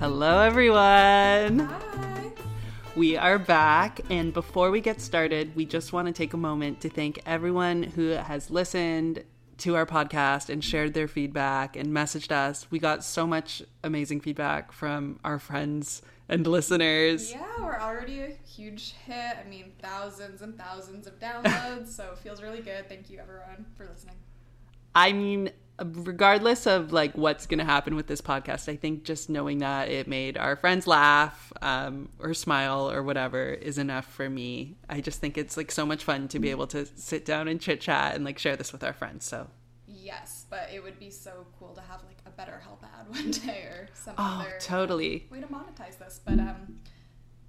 Hello, everyone. Hi. We are back, and before we get started, we just want to take a moment to thank everyone who has listened to our podcast and shared their feedback and messaged us. We got so much amazing feedback from our friends and listeners. Yeah, we're already a huge hit. I mean, thousands and thousands of downloads, so it feels really good. Thank you, everyone, for listening. I mean, regardless of like what's going to happen with this podcast, I think just knowing that it made our friends laugh um, or smile or whatever is enough for me. I just think it's like so much fun to be able to sit down and chit chat and like share this with our friends. So Yes, but it would be so cool to have like a better help ad one day or some Oh, other totally. way to monetize this. But um,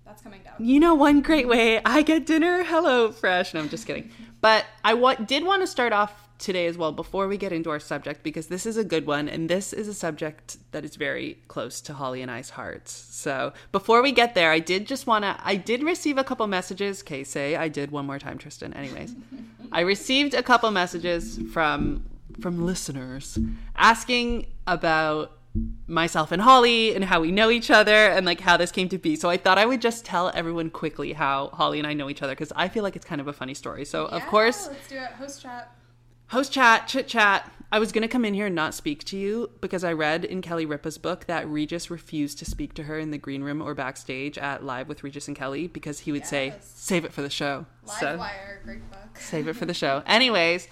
that's coming down. you know, one great way I get dinner. Hello, fresh. No, I'm just kidding. But I wa- did want to start off today as well before we get into our subject because this is a good one and this is a subject that is very close to Holly and I's hearts. So before we get there, I did just want to. I did receive a couple messages. Okay, say I did one more time, Tristan. Anyways, I received a couple messages from from listeners asking about myself and Holly and how we know each other and like how this came to be. So I thought I would just tell everyone quickly how Holly and I know each other because I feel like it's kind of a funny story. So of course, let's do it. Host chat. Host chat, chit chat. I was gonna come in here and not speak to you because I read in Kelly Ripa's book that Regis refused to speak to her in the green room or backstage at Live with Regis and Kelly because he would say, "Save it for the show." Live So- Wire, great book. save it for the show. Anyways,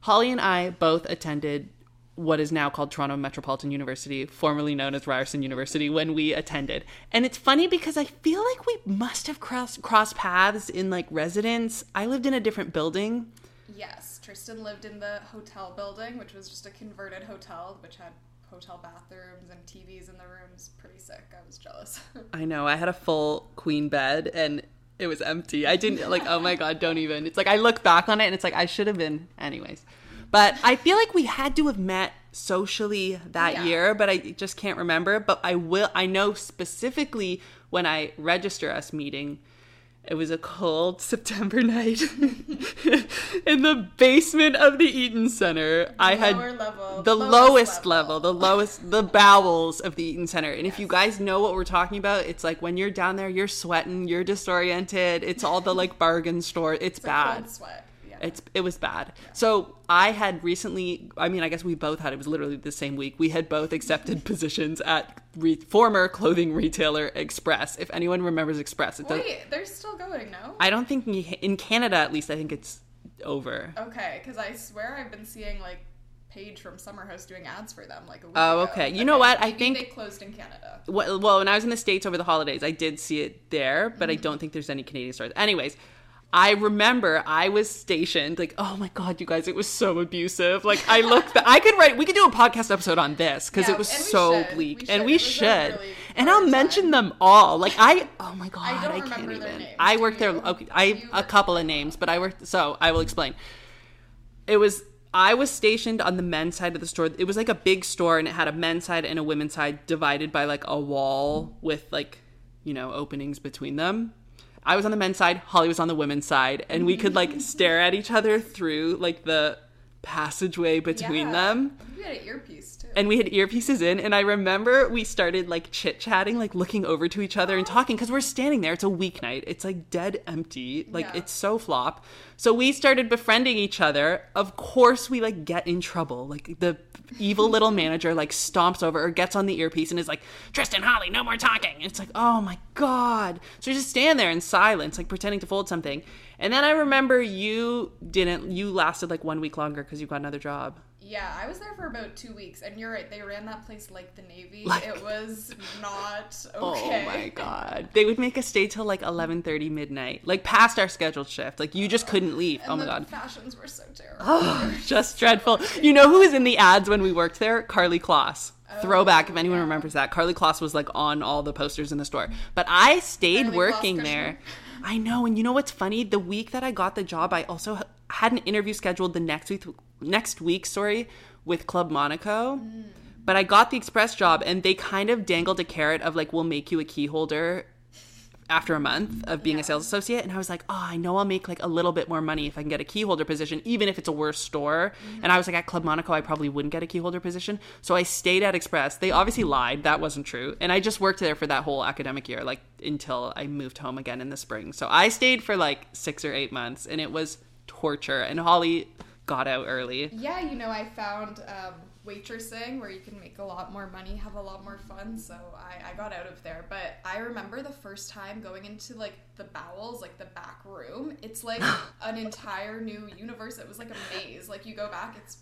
Holly and I both attended what is now called Toronto Metropolitan University, formerly known as Ryerson University, when we attended. And it's funny because I feel like we must have crossed crossed paths in like residence. I lived in a different building. Yes, Tristan lived in the hotel building, which was just a converted hotel, which had hotel bathrooms and TVs in the rooms. Pretty sick. I was jealous. I know I had a full queen bed and it was empty. I didn't like. Oh my god! Don't even. It's like I look back on it and it's like I should have been. Anyways, but I feel like we had to have met socially that Yeah. year, but I just can't remember. But I will. I know specifically when I register us meeting. It was a cold September night in the basement of the Eaton Center. I had level, the lowest lowest level. level, the lowest, the bowels of the Eaton Center. And if you guys know what we're talking about, it's like when you're down there, you're sweating, you're disoriented. It's all the like bargain store. It's, It's bad. sweat. It's it was bad. So I had recently. I mean, I guess we both had. It was literally the same week. We had both accepted positions at re- former clothing retailer Express. If anyone remembers Express, it does, Wait, they're still going, no? I don't think in- Canada, at least, I think it's over. Okay, because I swear I've been seeing like Paige from Summer House doing ads for them like a week Oh, ago. okay. You know what? I think- they closed in Canada. Well, well, when I was in the States over the holidays, I did see it there, but I mm-hmm. don't think there's any Canadian stores. Anyways, I remember I was stationed, like, oh my God, you guys, it was so abusive. Like, I looked, I could write, we could do a podcast episode on this because Yeah, it was so should. bleak. We and we It was a should. really and I'll hard mention them all. Like, I, oh my God, I, don't can't even. names. I worked there, okay, I, a couple of names, but I worked, so I will explain it was I was stationed on the men's side of the store. It was like a big store and it had a men's side and a women's side divided by like a wall with like, you know, openings between them. I was on the men's side, Holly was on the women's side, and we could like mm. stare at each other through like the passageway between Yeah. them You had an earpiece. And we had earpieces in and i remember we started like chit-chatting like looking over to each other and talking because we're standing there. It's a weeknight it's like dead empty. Like Yeah. it's so flop. So we started befriending each other. Of course we like get in trouble. Like the evil little manager like stomps over or gets on the earpiece and is like tristan holly no more talking. It's like oh my god. So we just stand there in silence like pretending to fold something. And then i remember you didn't you lasted like one week longer because you got another job yeah, I was there for about two weeks, and you're right. They ran that place like the Navy. Like- it was not Oh my god. They would make us stay till like 11:30 midnight. Like past our scheduled shift. Like you just couldn't leave. And oh my the god. fashions were so terrible. Oh, just dreadful. You know who was in the ads when we worked there? Karlie Kloss. Throwback if oh, anyone yeah. remembers that. Karlie Kloss was like on all the posters in the store. But I stayed Karlie working Kloss there. I know, and you know what's funny? The week that I got the job, I also had an interview scheduled the next week next week, sorry, with Club Monaco. Mm. But I got the express job and they kind of dangled a carrot of like we'll make you a key holder after a month of being Yeah. a sales associate and I was like, "Oh, I know I'll make like a little bit more money if I can get a key holder position even if it's a worse store." Mm-hmm. And I was like, at Club Monaco I probably wouldn't get a key holder position. So I stayed at Express. They obviously lied. That wasn't true. And I just worked there for that whole academic year like until I moved home again in the spring. So I stayed for like 6 or 8 months and it was torture. And Holly got out early. Yeah, you know, I found um, waitressing where you can make a lot more money, have a lot more fun. So I, I got out of there. But I remember the first time going into like the bowels, like the back room. It's like an entire new universe. It was like a maze. Like you go back, it's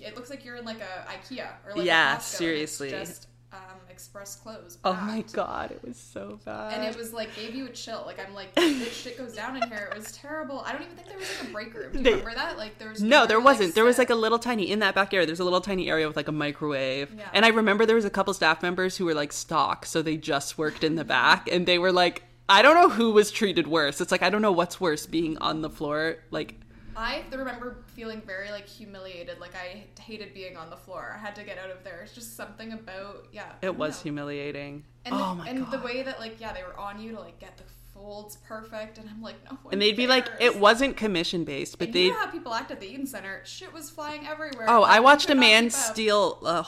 it looks like you're in like a IKEA or like Yeah, Costco, it's seriously. just um, express clothes. Oh my god, it was so bad. And it was like gave you a chill. Like I'm like, this shit goes down in here. It was terrible. I don't even think there was like a break room. Do you They- remember that? Like there was No, there like, wasn't. there was like a little tiny in that back area. There's a little tiny area with like a microwave. Yeah. And I remember there was a couple staff members who were like stock, so they just worked in the back, and they were like, I don't know who was treated worse. It's like I don't know what's worse, being on the floor, like I remember feeling very like humiliated. Like I hated being on the floor. I had to get out of there. It's just something about yeah. It was know. humiliating. And, oh the, my and god. the way that like yeah they were on you to like get the folds perfect, and I'm like no. and they'd be like, it wasn't commission based, but they. you know how people act at the Eaton Center? Shit was flying everywhere. Oh, Like, I watched a man steal a,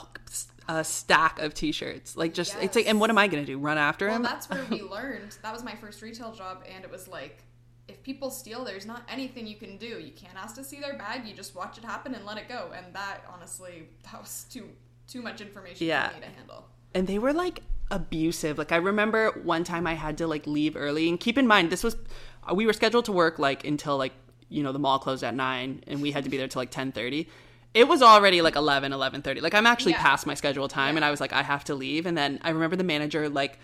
a stack of t-shirts. Like just, it's like, and what am I gonna do? Run after Well, him? that's where we learned. That was my first retail job, and it was like, if people steal, there's not anything you can do. You can't ask to see their bag. You just watch it happen and let it go. And that, honestly, that was too too much information Yeah. for me to handle. and they were like abusive like i remember one time i had to like leave early and keep in mind this was we were scheduled to work like until like you know the mall closed at 9 and we had to be there till like 10:30 it was already like 11 11:30 like i'm actually Yeah. past my scheduled time and i was like i have to leave and then i remember the manager like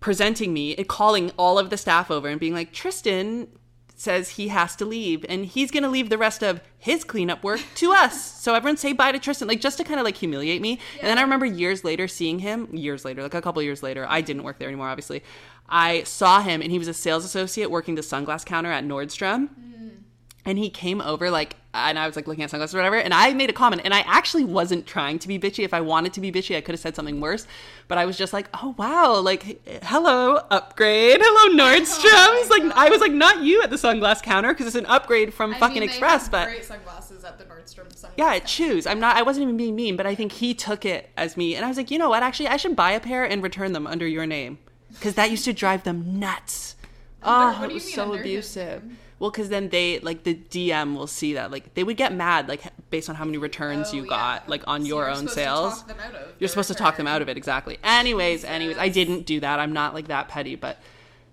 presenting me and calling all of the staff over and being like tristan says he has to leave and he's going to leave the rest of his cleanup work to us. So everyone say bye to Tristan, like just to kind of like humiliate me. And then I remember years later seeing him, years later, like a couple years later, I didn't work there anymore, obviously. I saw him and he was a sales associate working the sunglass counter at Nordstrom. Mm. And he came over like, and I was like looking at sunglasses or whatever. And I made a comment, and I actually wasn't trying to be bitchy. If I wanted to be bitchy, I could have said something worse. But I was just like, oh wow, like hello upgrade, hello Nordstrom's. Oh like I was like, not you at the sunglass counter because it's an upgrade from I fucking mean, Express. But great sunglasses at the Nordstrom sunglass. yeah, counter. choose. I'm not. I wasn't even being mean, but I think he took it as me, and I was like, you know what? Actually, I should buy a pair and return them under your name because that used to drive them nuts. Oh, it was so abusive. name? Well, because then they like the DM will see that like they would get mad like based on how many returns Oh, you yeah. got like on So your you're own supposed to sales. talk them out of You're supposed to talk them out of it exactly. Anyways, anyways, I didn't do that. I'm not like that petty, but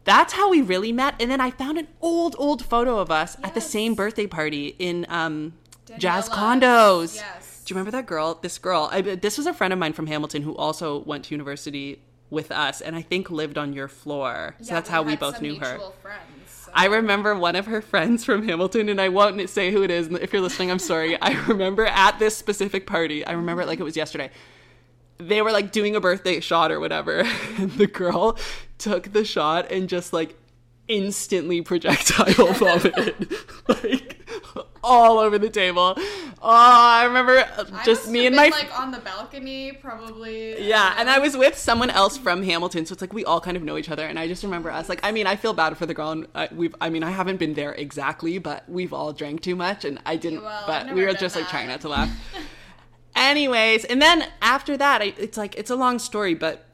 that's how we really met. And then I found an old, old photo of us at the same birthday party in um, Jazz Condos. Yes. Do you remember that girl? This girl. I, this was a friend of mine from Hamilton who also went to university with us, and I think lived on your floor. So Yeah, that's how we both knew her. Friends, I remember one of her friends from Hamilton, and I won't say who it is. If you're listening, I'm sorry. I remember at this specific party, I remember it like it was yesterday. They were like doing a birthday shot or whatever, and the girl took the shot and just like instantly projectile vomited, like all over the table. Oh, I remember uh, just must me and my like on the balcony, probably. yeah, and I was with someone else from Hamilton, so it's like we all kind of know each other. And I just remember us, like, I mean, I feel bad for the girl. And I, we've, I mean, I haven't been there exactly, but we've all drank too much, and I didn't. Well, but we were just like trying not to laugh. Anyways, and then after that, I, it's like it's a long story, but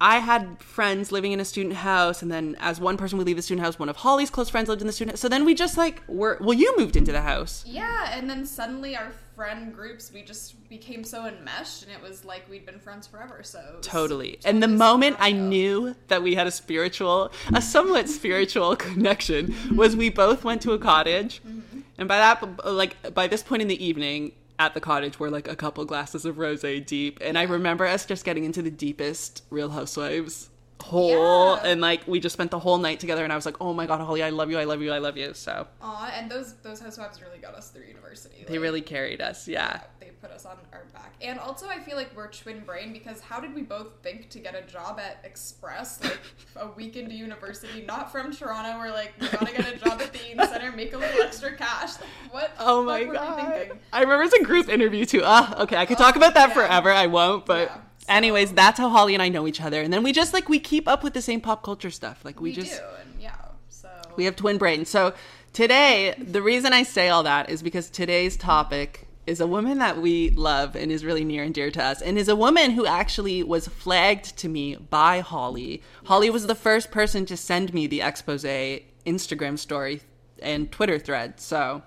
I had friends living in a student house, and then as one person would leave the student house, one of Holly's close friends lived in the student house. So then we just like were. Well, you moved into the house. Yeah, and then suddenly our friend groups, we just became so enmeshed, and it was like we'd been friends forever. So Totally. And the moment I knew that we had a spiritual, a somewhat spiritual connection was we both went to a cottage. Mm-hmm. And by that, like, by this point in the evening at the cottage, we're like a couple glasses of rose deep. And I remember us just getting into the deepest Real Housewives hole. Yeah. And like, we just spent the whole night together. And I was like, oh my God, Holly, I love you. I love you. I love you. So Aw, and those those housewives really got us through university. they like, really carried us. Yeah. they put us on our back. And also, I feel like we're twin brain because how did we both think to get a job at Express like a week into university? Not from Toronto. We're like, we gotta get a job at the Eaton Center, make a little extra cash. Like, what? Oh my god! thinking? I remember it's a group interview too. Ah, okay, I could talk about that yeah. forever. I won't, but Yeah. Anyways, that's how Holly and I know each other, and then we just like we keep up with the same pop culture stuff. Like we, we just do, and yeah. So we have twin brains. So today, the reason I say all that is because today's topic is a woman that we love and is really near and dear to us, and is a woman who actually was flagged to me by Holly. Holly was the first person to send me the expose Instagram story and Twitter thread. So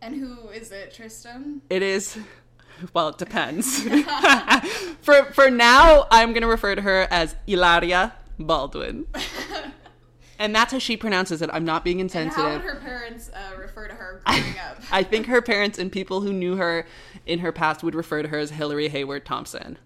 and who is it, Tristan? it is. Well, it depends. for for now, I'm going to refer to her as Ilaria Baldwin. And that's how she pronounces it. I'm not being And how insensitive. would her parents uh, refer to her growing up? I think her parents and people who knew her in her past would refer to her as Hillary Hayward Thompson.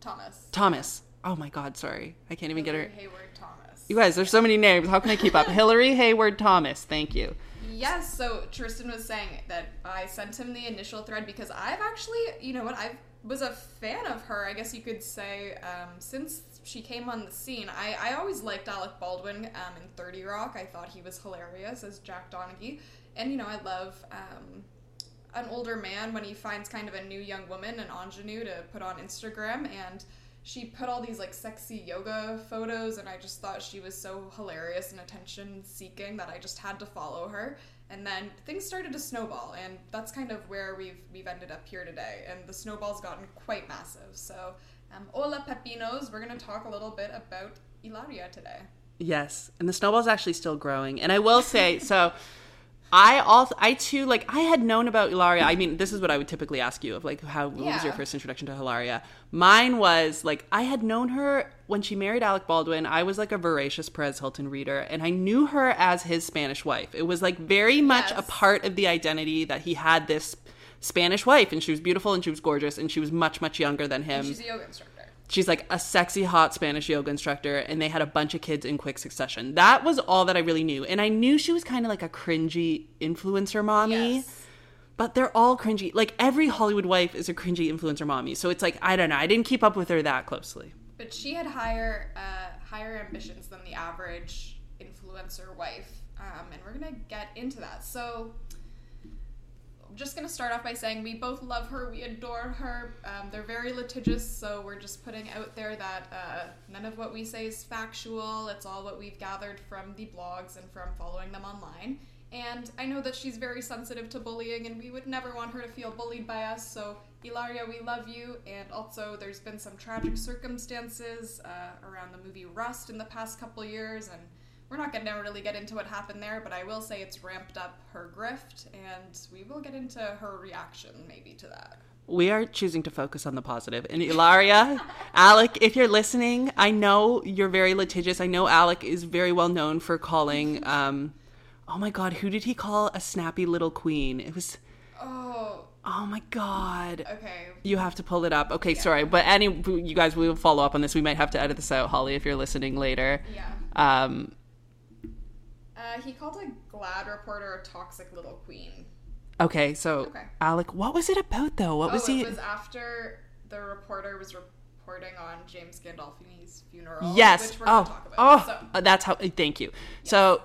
Thomas. Thomas. Oh my God, sorry. I can't even get her. Hillary Hayward Thomas. You guys, there's so many names. How can I keep up? Hillary Hayward Thomas. Thank you. Yes, so Tristan was saying that I sent him the initial thread because I've actually, you know what, I was a fan of her, I guess you could say, um, since she came on the scene. I, I always liked Alec Baldwin um, in 30 Rock. I thought he was hilarious as Jack Donaghy. And, you know, I love um, an older man when he finds kind of a new young woman, an ingenue, to put on Instagram. And she put all these like sexy yoga photos and I just thought she was so hilarious and attention seeking that I just had to follow her. And then things started to snowball and that's kind of where we've we've ended up here today. And the snowball's gotten quite massive. So um, hola pepinos, we're gonna talk a little bit about Ilaria today. Yes, and the snowball's actually still growing. And I will say, so I also, I too, like, I had known about Ilaria. I mean, this is what I would typically ask you of, like, how what was your first introduction to Hilaria? Mine was like I had known her when she married Alec Baldwin. I was like a voracious Perez Hilton reader, and I knew her as his Spanish wife. It was like very much a part of the identity that he had this Spanish wife, and she was beautiful and she was gorgeous, and she was much much younger than him She's a yoga instructor. she's like a sexy hot spanish yoga instructor and they had a bunch of kids in quick succession that was all that i really knew and i knew she was kind of like a cringy influencer mommy Yes. but they're all cringy like every hollywood wife is a cringy influencer mommy so it's like i don't know i didn't keep up with her that closely But she had higher uh, higher ambitions than the average influencer wife, um, and we're gonna get into that. So, Just gonna start off by saying we both love her, we adore her. Um, they're very litigious, so we're just putting out there that uh, none of what we say is factual. It's all what we've gathered from the blogs and from following them online. And I know that she's very sensitive to bullying, and we would never want her to feel bullied by us. So, Ilaria, we love you. And also, there's been some tragic circumstances uh, around the movie Rust in the past couple years, and we're not going to really get into what happened there, but I will say it's ramped up her grift, and we will get into her reaction maybe to that. we are choosing to focus on the positive. and ilaria alec if you're listening i know you're very litigious i know alec is very well known for calling um oh my god who did he call a snappy little queen it was Oh, oh my god okay. You have to pull it up. Okay, sorry, but any you guys, we will follow up on this. We might have to edit this out, Holly, if you're listening later. Yeah. Um, Uh, he called a GLAD reporter a toxic little queen. okay, so Okay. Alec, what was it about though? What was oh, he? it was after the reporter was reporting on James Gandolfini's funeral. yes. Which we're Oh, gonna talk about. oh, So, uh, that's how. Thank you. So,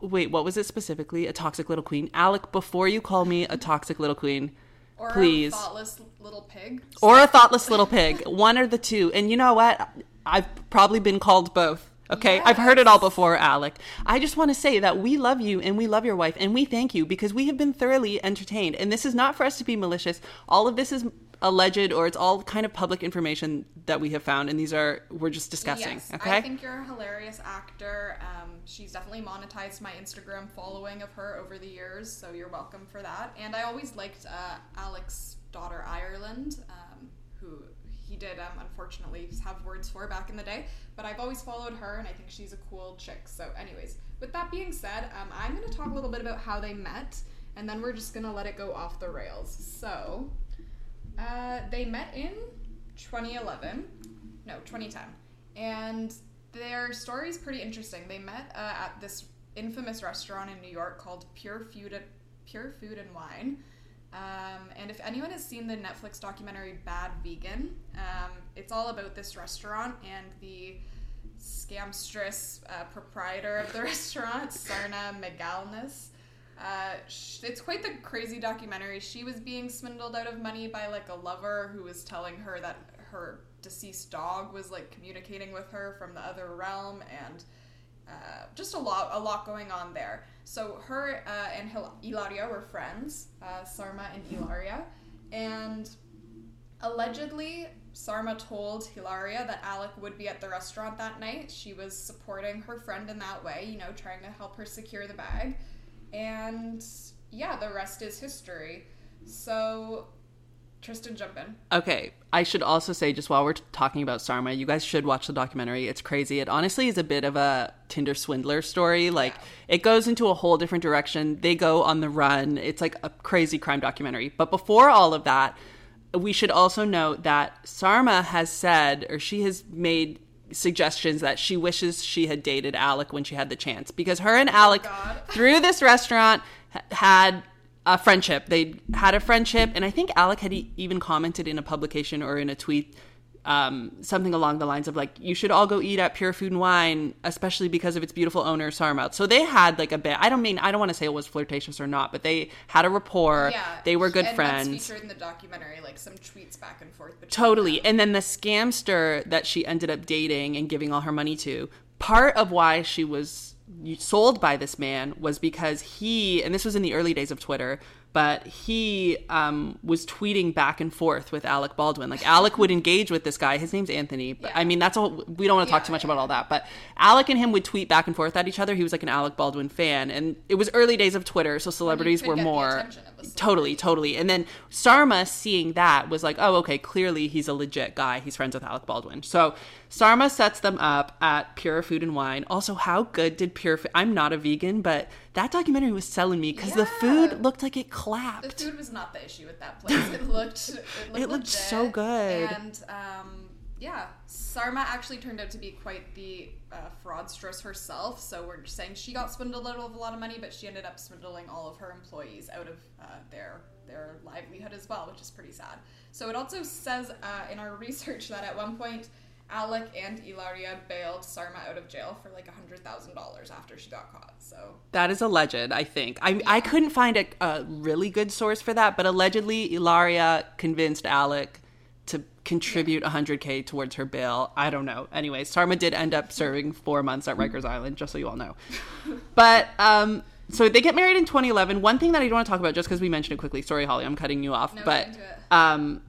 wait, what was it specifically? A toxic little queen, Alec. Before you call me a toxic little queen, or please. a thoughtless little pig. or a thoughtless little pig, one or the two. And you know what? I've probably been called both. Okay, I've heard it all before, Alec. I just want to say that we love you and we love your wife and we thank you because we have been thoroughly entertained. And this is not for us to be malicious. All of this is alleged or it's all kind of public information that we have found, and these are we're just discussing. Yes, okay. I think you're a hilarious actor. Um, she's definitely monetized my Instagram following of her over the years, so you're welcome for that. And I always liked uh, Alec's daughter Ireland, um, who he did um, unfortunately have words for back in the day. But I've always followed her, and I think she's a cool chick. So, anyways, with that being said, um, I'm going to talk a little bit about how they met, and then we're just going to let it go off the rails. So, uh, they met in 2011, no, 2010, and their story is pretty interesting. They met uh, at this infamous restaurant in New York called Pure Food, Pure Food and Wine. Um, and if anyone has seen the Netflix documentary Bad Vegan, um, it's all about this restaurant and the scamstress uh, proprietor of the restaurant, Sarma Melngailis. Uh, it's quite the crazy documentary. She was being swindled out of money by like a lover who was telling her that her deceased dog was like communicating with her from the other realm, and uh, just a lot, a lot going on there. So her uh, and Hil- Ilaria were friends, uh, Sarma and Ilaria, and allegedly Sarma told Hilaria that Alec would be at the restaurant that night. She was supporting her friend in that way, you know, trying to help her secure the bag. And yeah, the rest is history. So, Tristan, jump in. Okay, I should also say, just while we're talking about Sarma, you guys should watch the documentary. It's crazy. It honestly is a bit of a Tinder swindler story. Like, Yeah. it goes into a whole different direction. They go on the run. It's like a crazy crime documentary. But before all of that, we should also note that Sarma has said, or she has made suggestions that she wishes she had dated Alec when she had the chance because her and oh Alec God. through this restaurant had a friendship. They had a friendship, and I think Alec had e- even commented in a publication or in a tweet um, something along the lines of like, "You should all go eat at Pure Food and Wine, especially because of its beautiful owner Sarmouth." So they had like a bit. I don't mean I don't want to say it was flirtatious or not, but they had a rapport. Yeah, they were good and friends. That's featured in the documentary, like some tweets back and forth. Totally. them. And then the scamster that she ended up dating and giving all her money to, part of why she was sold by this man was because he, and this was in the early days of Twitter, but he um, was tweeting back and forth with Alec Baldwin. Like Alec would engage with this guy. His name's Anthony. But Yeah. I mean, that's all. We don't want to talk Yeah, too much yeah. about all that. But Alec and him would tweet back and forth at each other. He was like an Alec Baldwin fan, and it was early days of Twitter, so celebrities were more totally, totally. And then Sarma seeing that was like, oh, okay, clearly he's a legit guy. He's friends with Alec Baldwin. So Sarma sets them up at Pure Food and Wine. Also, how good did Pure Food? I'm not a vegan, but that documentary was selling me because the food looked like it clapped. The food was not the issue with that place. It looked it looked, It looked so good. And um, yeah, Sarma actually turned out to be quite the uh, fraudstress herself. So we're saying she got swindled out of a lot of money, but she ended up swindling all of her employees out of uh, their their livelihood as well, which is pretty sad. So it also says uh, in our research that at one point. Alec and Ilaria bailed Sarma out of jail for like a hundred thousand dollars after she got caught. So That is alleged, I think. I, I couldn't find a, a really good source for that, but allegedly Ilaria convinced Alec to contribute 100k towards her bail. I don't know. Anyway, Sarma did end up serving four months at Rikers Island, just so you all know. But um, so they get married in 2011. One thing that I don't want to talk about, just because we mentioned it quickly. Sorry, Holly, I'm cutting you off. No, but get into it. um,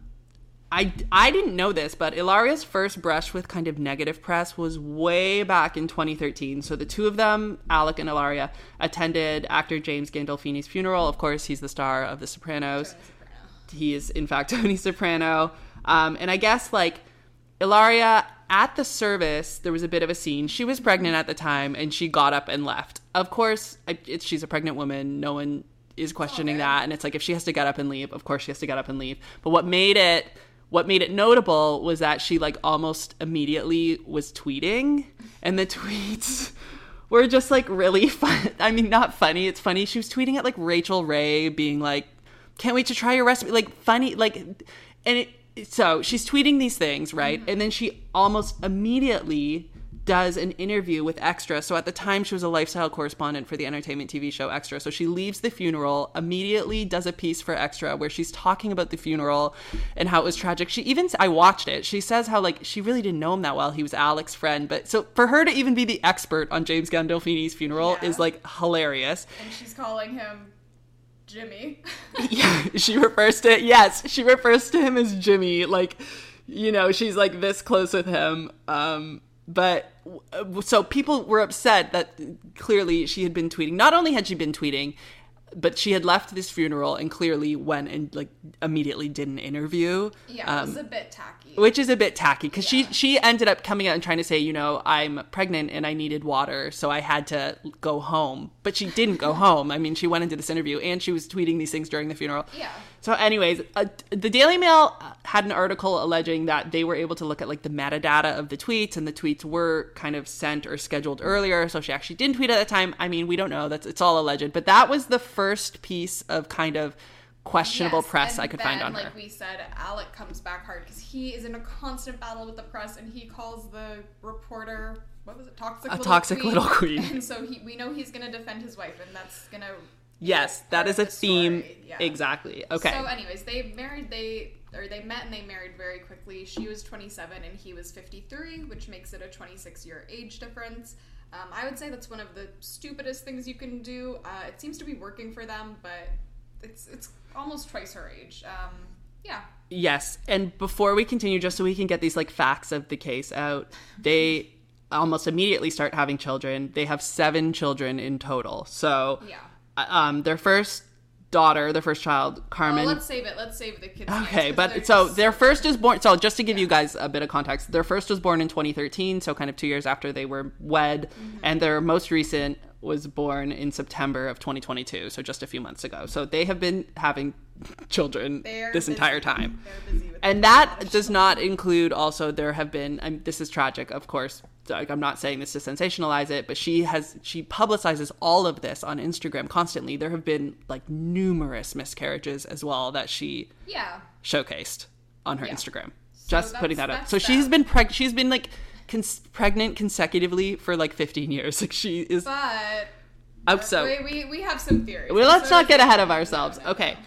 I, I didn't know this, but Ilaria's first brush with kind of negative press was way back in 2013. So the two of them, Alec and Ilaria, attended actor James Gandolfini's funeral. Of course, he's the star of The Sopranos. He is, in fact, Tony Soprano. Um, and I guess, like, Ilaria, at the service, there was a bit of a scene. She was pregnant at the time, and she got up and left. Of course, it's, she's a pregnant woman. No one is questioning Okay. that. And it's like, if she has to get up and leave, of course she has to get up and leave. But what made it what made it notable was that she like almost immediately was tweeting and the tweets were just like really fun i mean not funny it's funny she was tweeting at like rachael ray being like can't wait to try your recipe like funny like and it so she's tweeting these things right? Mm-hmm. And then she almost immediately does an interview with Extra. So at the time, she was a lifestyle correspondent for the entertainment TV show Extra. So she leaves the funeral, immediately does a piece for Extra where she's talking about the funeral and how it was tragic. She even, I watched it. She says how like she really didn't know him that well. He was Alec's friend, but so for her to even be the expert on James Gandolfini's funeral Yeah. is like hilarious. and she's calling him Jimmy. yeah, she refers to yes, she refers to him as Jimmy. Like, you know, she's like this close with him. Um, but so people were upset that clearly she had been tweeting. Not only had she been tweeting, but she had left this funeral and clearly went and like immediately did an interview. yeah, it Um, was a bit tacky. Which is a bit tacky because Yeah. she she ended up coming out and trying to say you know i'm pregnant and i needed water so i had to go home. But she didn't go home. I mean she went into this interview and she was tweeting these things during the funeral. Yeah. so anyways uh, the daily mail had an article alleging that they were able to look at like the metadata of the tweets and the tweets were kind of sent or scheduled earlier so she actually didn't tweet at the time. I mean we don't know. That's it's all alleged. But that was the first piece of kind of questionable Yes, press i could then, find on like her we said, Alec comes back hard because he is in a constant battle with the press, and he calls the reporter what was it, toxic, A little toxic queen. little queen. And so he, we know he's going to defend his wife, and that's going to yes that is a the theme yeah. exactly okay So, anyways, they married. They or they met and they married very quickly. She was 27 and he was 53, which makes it a 26 year age difference. Um, I would say that's one of the stupidest things you can do. Uh, it seems to be working for them, but it's it's almost twice her age. Um, yeah. Yes, and before we continue, just so we can get these like facts of the case out, they almost immediately start having children. They have seven children in total. So, Yeah. uh, um, their first daughter, their first child, Carmen. Well, let's save it. Let's save the kids. names, but they're so just- their first is born. So just to give you guys a bit of context, their first was born in 2013, so kind of two years after they were wed, Mm-hmm. and their most recent was born in September of 2022, so just a few months ago. So they have been having children They're this busy. entire time. They're busy with And that does not include also there have been I this is tragic, of course. Like, I'm not saying this to sensationalize it, but she has she publicizes all of this on Instagram constantly. There have been like numerous miscarriages as well that she yeah. showcased on her Yeah. Instagram. So Just putting that up. So she's that. been preg- she's been like cons- pregnant consecutively for like 15 years. Like she is But up so we, we, have some theories. well, let's So not get ahead of ourselves. no, no. Okay.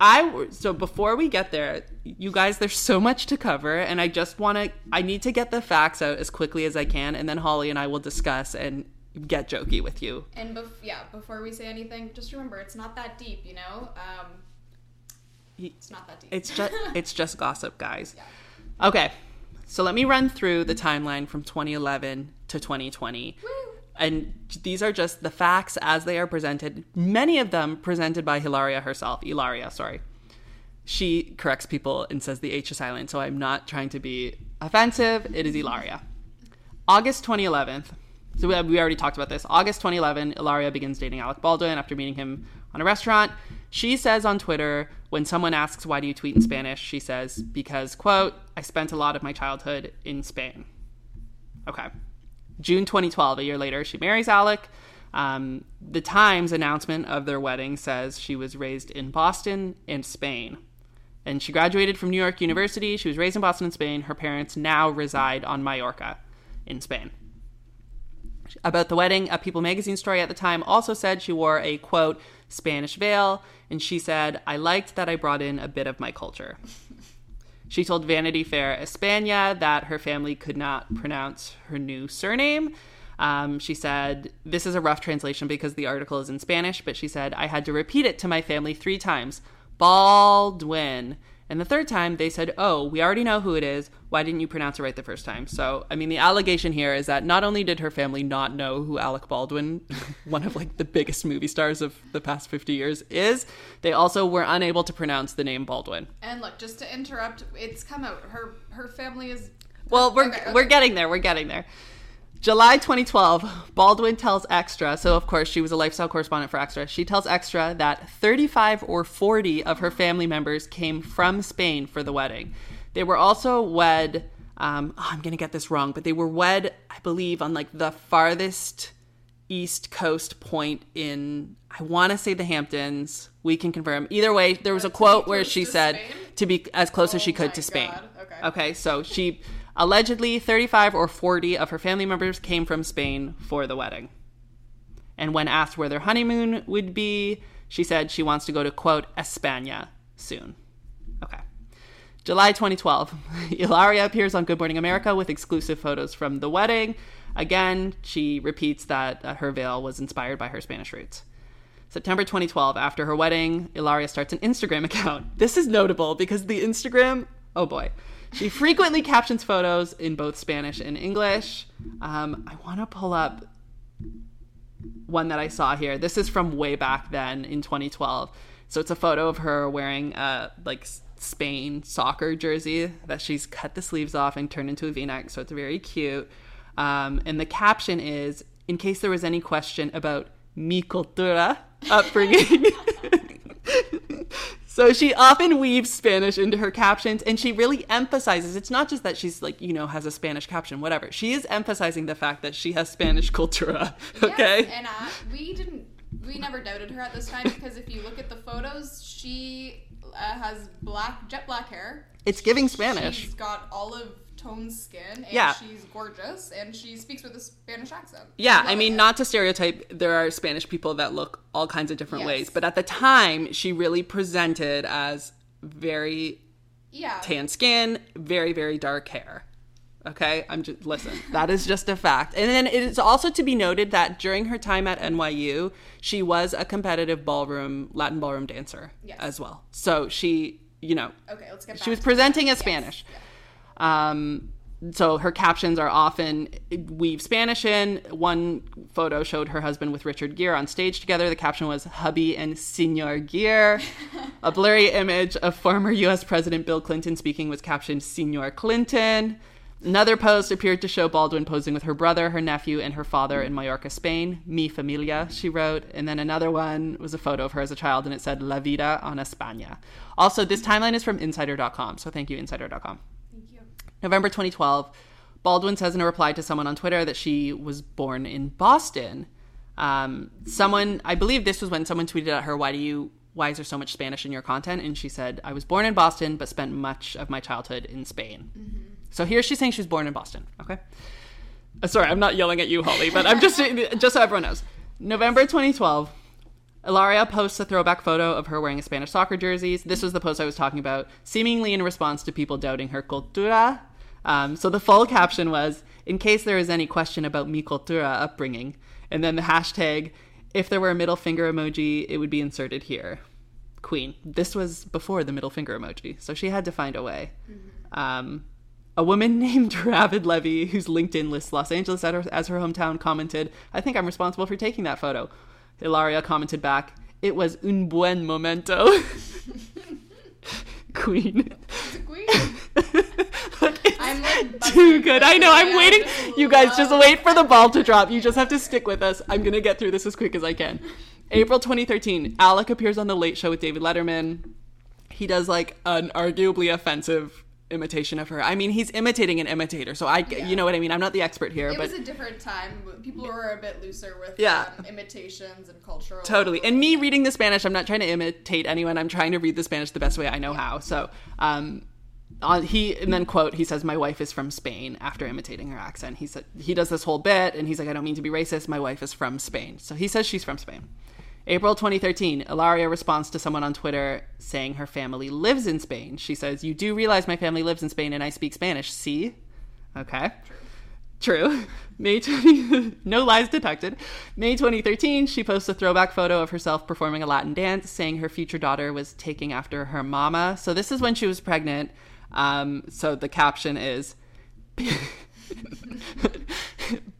I so before we get there, you guys, there's so much to cover, and I just want to. I need to get the facts out as quickly as I can, and then Holly and I will discuss and get jokey with you. And bef- yeah, before we say anything, just remember it's not that deep, you know. Um, it's not that deep. It's just it's just gossip, guys. Okay, so let me run through the timeline from 2011 to 2020. Woo. and these are just the facts as they are presented. Many of them presented by hilaria herself. Ilaria sorry. She corrects people and says the h is silent so i'm not trying to be offensive. It is ilaria. August 2011 so we, we already talked about this. August 2011 ilaria begins dating alec baldwin after meeting him on a restaurant. She says on twitter when someone asks why do you tweet in spanish she says because quote i spent a lot of my childhood in spain okay June 2012, a year later, she marries Alec. Um, the Times announcement of their wedding says she was raised in Boston and Spain. And she graduated from New York University. She was raised in Boston and Spain. Her parents now reside on Mallorca in Spain. About the wedding, a People magazine story at the time also said she wore a quote, Spanish veil, and she said, I liked that I brought in a bit of my culture. She told Vanity Fair España that her family could not pronounce her new surname. Um, she said, This is a rough translation because the article is in Spanish, but she said, I had to repeat it to my family three times Baldwin. And the third time, they said, Oh, we already know who it is. Why didn't you pronounce it right the first time? So, I mean, the allegation here is that not only did her family not know who Alec Baldwin, one of like the biggest movie stars of the past 50 years, is, they also were unable to pronounce the name Baldwin. And look, just to interrupt, it's come out. Her her family is. Well, we're Okay, okay. we're getting there. We're getting there. July 2012, Baldwin tells Extra, so of course she was a lifestyle correspondent for Extra. She tells Extra that 35 or 40 of her family members came from Spain for the wedding. They were also wed. Um, oh, I'm gonna get this wrong, but they were wed, I believe, on like the farthest east coast point in I want to say the Hamptons. We can confirm. Either way, there was a quote where she said Spain? to be as close as she Oh could to Spain. Okay. Okay, so she allegedly 35 or 40 of her family members came from Spain for the wedding. And when asked where their honeymoon would be, she said she wants to go to quote España soon. Okay. July 2012, Ilaria appears on Good Morning America with exclusive photos from the wedding. Again, she repeats that uh, her veil was inspired by her Spanish roots. September 2012, after her wedding, Ilaria starts an Instagram account. This is notable because the Instagram, oh boy, she frequently captions photos in both Spanish and English. Um, I want to pull up one that I saw here. This is from way back then in 2012. So it's a photo of her wearing a like Spain soccer jersey that she's cut the sleeves off and turned into a V-neck. So it's very cute. Um, and the caption is, in case there was any question about mi cultura upbringing. So she often weaves Spanish into her captions and she really emphasizes it's not just that she's like, you know, has a Spanish caption, whatever. She is emphasizing the fact that she has Spanish cultura. Okay. Yes, and uh, we didn't. We never doubted her at this time because if you look at the photos, she uh, has black, jet black hair. It's giving Spanish. She's got olive toned skin, and Yeah. she's gorgeous, and she speaks with a Spanish accent. Yeah, I Love mean, it. not to stereotype, there are Spanish people that look all kinds of different Yes. ways, but at the time, she really presented as very Yeah. tan skin, very, very dark hair. Okay, I'm just listen. That is just a fact. And then it is also to be noted that during her time at NYU, she was a competitive ballroom Latin ballroom dancer Yes. as well. So she, you know, Okay, let's get back she was presenting that. as Spanish. Um, so her captions are often weave Spanish in. One photo showed her husband with Richard Gere on stage together. The caption was "Hubby and Senor Gere." A blurry image of former U.S. President Bill Clinton speaking was captioned "Senor Clinton." Another post appeared to show Baldwin posing with her brother, her nephew, and her father in Mallorca, Spain. Mi familia, she wrote. And then another one was a photo of her as a child, and it said La vida en España. Also, this timeline is from Insider.com, so thank you, Insider.com. November 2012, Baldwin says in a reply to someone on Twitter that she was born in Boston. Um, someone, I believe this was when someone tweeted at her, "Why do you? Why is there so much Spanish in your content?" And she said, "I was born in Boston, but spent much of my childhood in Spain." So here she's saying she was born in Boston. Okay. Uh, sorry, I'm not yelling at you, Holly, but I'm just just so everyone knows. November 2012, Ilaria posts a throwback photo of her wearing a Spanish soccer jersey. This was the post I was talking about, seemingly in response to people doubting her cultura. Um, so the full caption was, "In case there is any question about mi cultura upbringing," and then the hashtag, "If there were a middle finger emoji, it would be inserted here." Queen. This was before the middle finger emoji, so she had to find a way. Um, a woman named Ravid Levy, whose LinkedIn lists Los Angeles as her hometown, commented, I think I'm responsible for taking that photo. Hilaria commented back, It was un buen momento. Queen. It's a queen. I'm, like, too good. I know. I'm waiting. You guys just wait for the ball to drop. You just have to stick with us. I'm gonna get through this as quick as I can. April 2013. Alec appears on the Late Show with David Letterman. He does like an arguably offensive imitation of her. I mean, he's imitating an imitator, so I, Yeah. you know what I mean. I'm not the expert here, It but was a different time. People were a bit looser with Yeah. um, imitations and cultural. Totally. And me reading the Spanish, I'm not trying to imitate anyone. I'm trying to read the Spanish the best way I know how. So, um, on, he and then quote he says my wife is from Spain after imitating her accent. He said he does this whole bit and he's like I don't mean to be racist. My wife is from Spain. So he says she's from Spain. April 2013, Ilaria responds to someone on Twitter saying her family lives in Spain. She says, "You do realize my family lives in Spain and I speak Spanish, see?" Okay. True. May 20, no lies detected. May 2013, she posts a throwback photo of herself performing a Latin dance, saying her future daughter was taking after her mama. So this is when she was pregnant. Um, so the caption is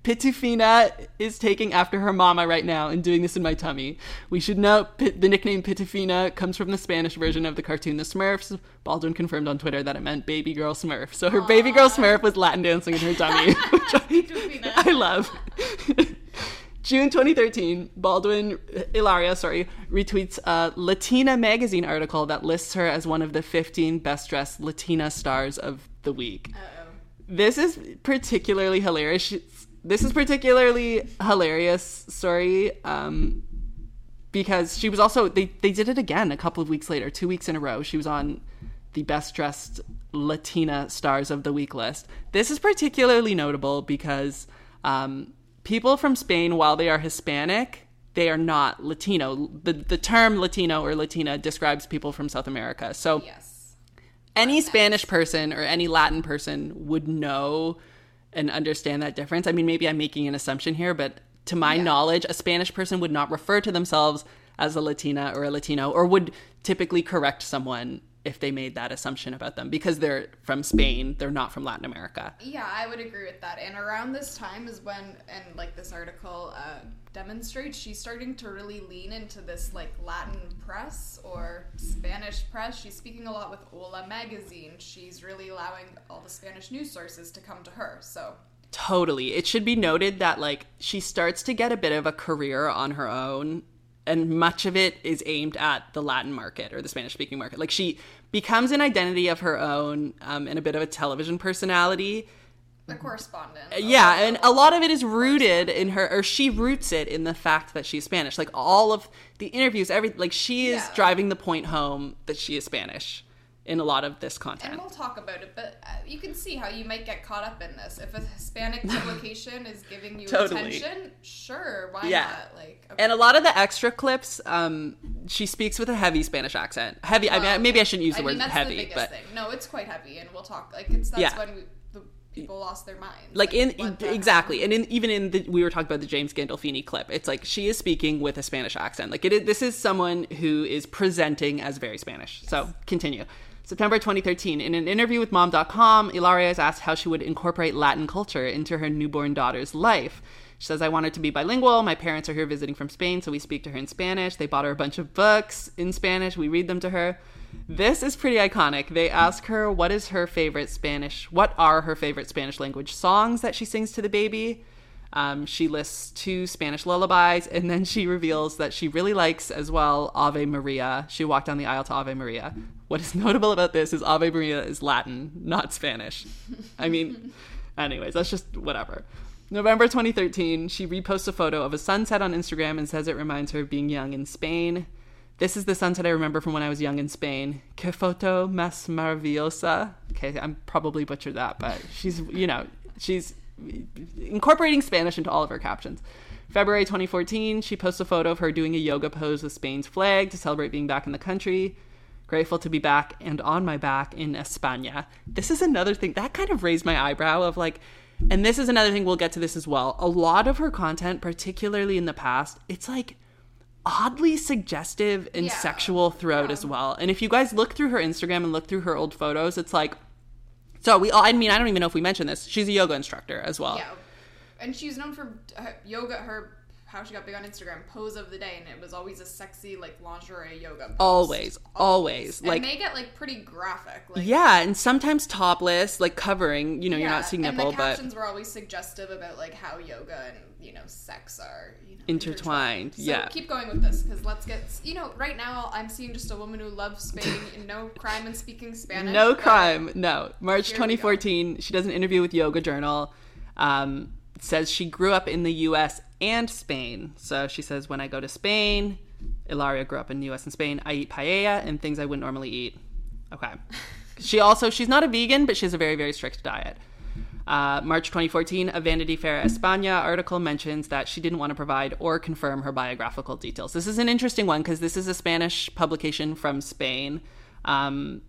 Pitufina is taking after her mama right now and doing this in my tummy. We should note Pit- the nickname Pitufina comes from the Spanish version of the cartoon The Smurfs. Baldwin confirmed on Twitter that it meant baby girl Smurf. So her baby girl Smurf was Latin dancing in her tummy, which I, I love. June 2013, Baldwin, Ilaria, sorry, retweets a Latina magazine article that lists her as one of the 15 best dressed Latina stars of the week. Uh-oh. This is particularly hilarious. She- This is particularly hilarious, story um, because she was also they they did it again a couple of weeks later, two weeks in a row. She was on the best dressed Latina stars of the week list. This is particularly notable because um, people from Spain, while they are Hispanic, they are not Latino. The the term Latino or Latina describes people from South America. So Yes. any Spanish person or any Latin person would know and understand that difference. I mean, maybe I'm making an assumption here, but to my Yeah. knowledge, a Spanish person would not refer to themselves as a Latina or a Latino, or would typically correct someone if they made that assumption about them because they're from Spain, they're not from Latin America. Yeah, I would agree with that. And around this time is when, and like this article uh, demonstrates, she's starting to really lean into this like Latin press or Spanish press. She's speaking a lot with Ola magazine. She's really allowing all the Spanish news sources to come to her. So Totally. It should be noted that like she starts to get a bit of a career on her own and much of it is aimed at the Latin market or the Spanish speaking market. Like she becomes an identity of her own um, and a bit of a television personality. The correspondent. Uh, Yeah, and a lot of it is rooted in her, or she roots it in the fact that she's Spanish. Like all of the interviews, every like she is Yeah. driving the point home that she is Spanish. in a lot of this content. And we'll talk about it, but uh, you can see how you might get caught up in this. If a Hispanic publication is giving you Totally. attention, sure, why Yeah. not? Like, okay. And a lot of the extra clips, um, she speaks with a heavy Spanish accent. Heavy. I mean, Well, maybe I shouldn't use the I word mean, that's heavy, the biggest but thing. No, it's quite heavy, and we'll talk. Like, it's that's Yeah. when we, people lost their minds. like in exactly. And in even in the we were talking about the james gandolfini clip. It's like she is speaking with a spanish accent. Like it is, this is someone who is presenting as very spanish. So continue. September 2013 in an interview with mom.com ilaria is asked how she would incorporate latin culture into her newborn daughter's life. She says i want her to be bilingual. My parents are here visiting from spain so we speak to her in spanish. They bought her a bunch of books in spanish. We read them to her this is pretty iconic. They ask her what is her favorite Spanish, what are her favorite Spanish language songs that she sings to the baby. Um, she lists two Spanish lullabies, and then she reveals that she really likes as well Ave Maria. She walked down the aisle to Ave Maria. What is notable about this is Ave Maria is Latin, not Spanish. I mean, anyways, that's just whatever. November 2013, she reposts a photo of a sunset on Instagram and says it reminds her of being young in Spain. This is the sunset I remember from when I was young in Spain. Que foto más maravillosa. Okay, I'm probably butchered that, but she's, you know, she's incorporating Spanish into all of her captions. February 2014, she posts a photo of her doing a yoga pose with Spain's flag to celebrate being back in the country. Grateful to be back and on my back in España. This is another thing that kind of raised my eyebrow of like, and this is another thing we'll get to this as well. A lot of her content, particularly in the past, it's like oddly suggestive and Yeah. sexual throughout Yeah. as well. And if you guys look through her Instagram and look through her old photos, it's like so we all I mean I don't even know if we mentioned this. She's a yoga instructor as well. Yeah, and she's known for yoga. Her how she got big on Instagram pose of the day, and it was always a sexy like lingerie yoga. Pose. Always, always. and Like they get like pretty graphic. Like, yeah, and sometimes topless, like covering, you know, you're not seeing and nipple, the but captions were always suggestive about like how yoga and you know sex are you know, Intertwined, So yeah. keep going with this because let's get you know right now I'm seeing just a woman who loves Spain and no crime in speaking Spanish. no crime. No. March Here we go. 2014, she does an interview with Yoga Journal. Um, says she grew up in the US and Spain. So she says, when I go to Spain, Ilaria grew up in the US and Spain, I eat paella and things I wouldn't normally eat. Okay. she also, she's not a vegan, but she has a very, very strict diet. Uh, March 2014, a Vanity Fair España article mentions that she didn't want to provide or confirm her biographical details. This is an interesting one because this is a Spanish publication from Spain. Um,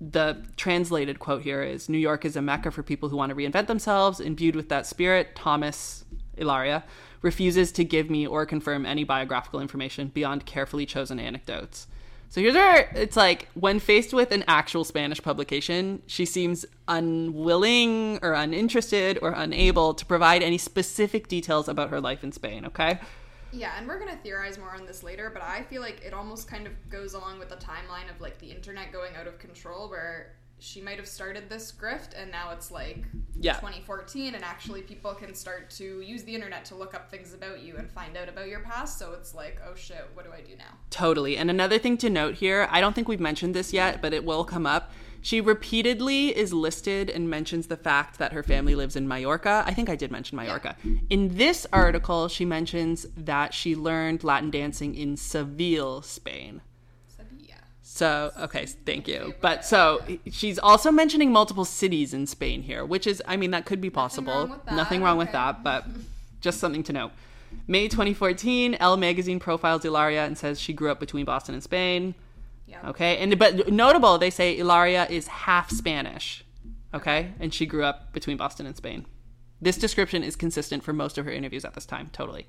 the translated quote here is New York is a mecca for people who want to reinvent themselves. Imbued with that spirit, Thomas Ilaria refuses to give me or confirm any biographical information beyond carefully chosen anecdotes. So here's where it's like when faced with an actual Spanish publication, she seems unwilling or uninterested or unable to provide any specific details about her life in Spain, okay? Yeah, and we're gonna theorize more on this later, but I feel like it almost kind of goes along with the timeline of like the internet going out of control, where she might have started this grift, and now it's like Yeah. 2014, and actually people can start to use the internet to look up things about you and find out about your past. So it's like, oh shit, what do I do now? Totally. And another thing to note here, I don't think we've mentioned this yet, but it will come up. She repeatedly is listed and mentions the fact that her family lives in Mallorca. I think I did mention Mallorca. In this article, she mentions that she learned Latin dancing in Seville, Spain. So, okay, thank you. But so she's also mentioning multiple cities in Spain here, which is, I mean, that could be possible. wrong with that, Nothing wrong with that, but just something to note. May 2014, Elle magazine profiles Ilaria and says she grew up between Boston and Spain. Yeah. Okay, and but notable, they say Ilaria is half Spanish. Okay, and she grew up between Boston and Spain. This description is consistent for most of her interviews at this time. Totally.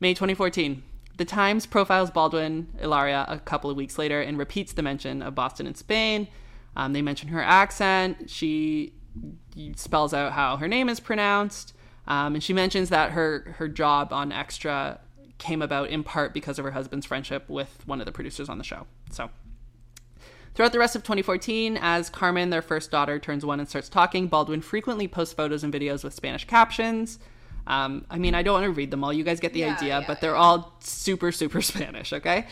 May 2014. The Times profiles Baldwin Ilaria a couple of weeks later and repeats the mention of Boston and Spain. Um, they mention her accent. She spells out how her name is pronounced, um, and she mentions that her her job on Extra came about in part because of her husband's friendship with one of the producers on the show. So. Throughout the rest of 2014, as Carmen, their first daughter, turns one and starts talking, Baldwin frequently posts photos and videos with Spanish captions. Um, I mean, I don't want to read them all. You guys get the Yeah, idea, yeah, but they're yeah. all super, super Spanish, okay?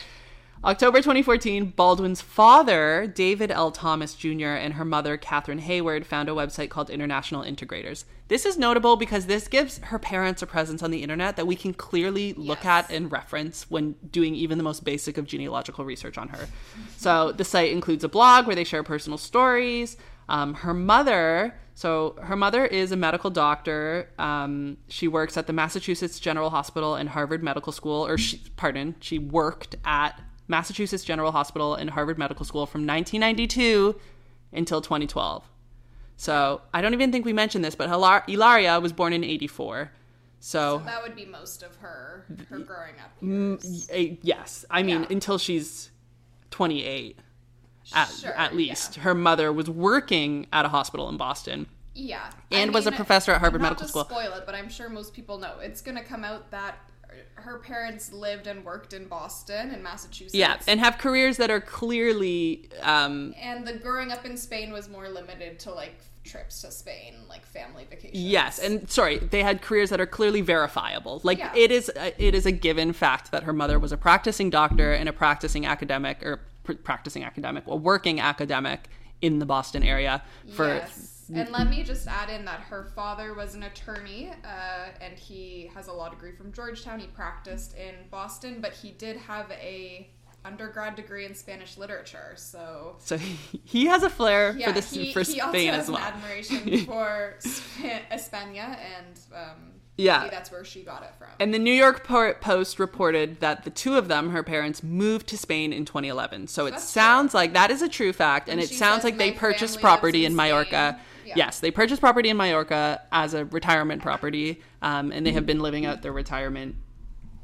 October 2014, Baldwin's father, David L. Thomas Jr., and her mother, Kathryn Hayward, found a website called International Integrators. This is notable because this gives her parents a presence on the internet that we can clearly look Yes. at and reference when doing even the most basic of genealogical research on her. So the site includes a blog where they share personal stories. Um, her mother, so her mother is a medical doctor. Um, she works at the Massachusetts General Hospital and Harvard Medical School, or she, pardon, she worked at Massachusetts General Hospital and Harvard Medical School from 1992 until 2012. So I don't even think we mentioned this, but Hilar- Ilaria was born in 84. So, That would be most of her her growing up years. yes, I mean Yeah. until she's 28 at, Sure, at least. yeah. Her mother was working at a hospital in Boston. Yeah. And was a professor at Harvard not Medical to School. spoil it, but I'm sure most people know. It's going to come out that her parents lived and worked in Boston and Massachusetts. Yeah, and have careers that are clearly um, and the growing up in Spain was more limited to like trips to Spain, like family vacations. Yes, and sorry, they had careers that are clearly verifiable. Like Yeah. it is, it is a given fact that her mother was a practicing doctor and a practicing academic, or pr- practicing academic, a working academic in the Boston area for. yes. And let me just add in that her father was an attorney, uh, and he has a law degree from Georgetown. He practiced in Boston, but he did have a undergrad degree in Spanish literature. So So he, he has a flair yeah, for this he, for Spain has as well. an admiration for Sp- España, and um, Yeah. maybe that's where she got it from. And the New York Post reported that the two of them, her parents, moved to Spain in 2011. So it That's sounds like that is a true fact, and When it sounds like they purchased property in in Mallorca. Yeah. Yes, they purchased property in Mallorca as a retirement property, um, and they have been living out their retirement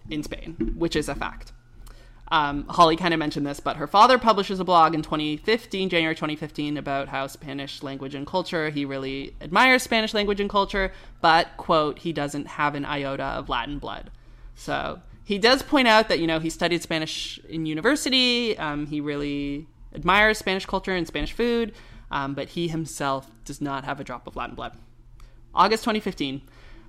in Spain, which is a fact. Um, Holly kind of mentioned this, but her father publishes a blog in 2015, January 2015, about how Spanish language and culture, he really admires Spanish language and culture, but, quote, he doesn't have an iota of Latin blood. So he does point out that, you know, he studied Spanish in university, um, he really admires Spanish culture and Spanish food, um, but he himself does not have a drop of Latin blood. August 2015.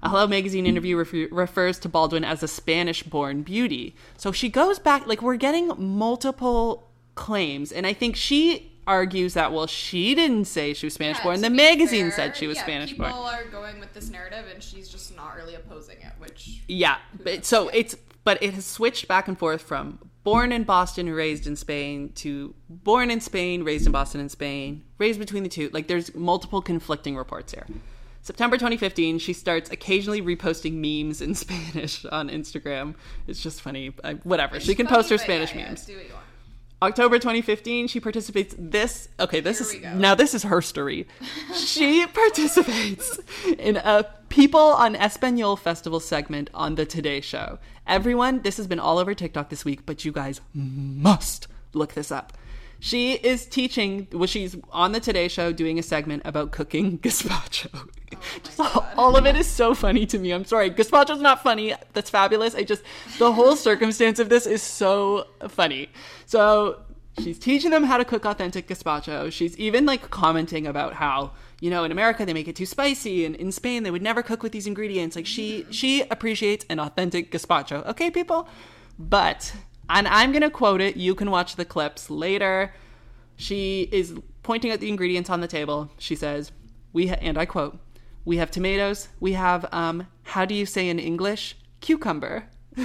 A Hello Magazine interview refer- refers to Baldwin as a Spanish born beauty. So she goes back, like, we're getting multiple claims. And I think she argues that, well, she didn't say she was Spanish born. The magazine fair, said she was yeah, Spanish born. people are going with this narrative, and she's just not really opposing it, which Yeah, but so it's but it has switched back and forth from born in Boston, raised in Spain to born in Spain, raised in Boston and Spain, raised between the two. Like there's multiple conflicting reports here. September 2015, she starts occasionally reposting memes in Spanish on Instagram. It's just funny. I, whatever. She can Funny, post her Spanish yeah, yeah, memes. do what you want. October 2015, she participates this okay, this is go. now this is her story. she participates in a People en Español Festival segment on the Today Show. Everyone, this has been all over TikTok this week, but you guys must look this up. She is teaching, well, she's on the Today Show doing a segment about cooking gazpacho. Just oh all, all of it is so funny to me. I'm sorry. Gazpacho's not funny. That's fabulous. I just, the whole circumstance of this is so funny. So she's teaching them how to cook authentic gazpacho. She's even like commenting about how, you know, in America they make it too spicy and in Spain they would never cook with these ingredients. Like she she appreciates an authentic gazpacho. Okay, people? But and I'm going to quote it. You can watch the clips later. She is pointing at the ingredients on the table. She says, "We ha- and I quote, we have tomatoes. We have um how do you say in English? Cucumber."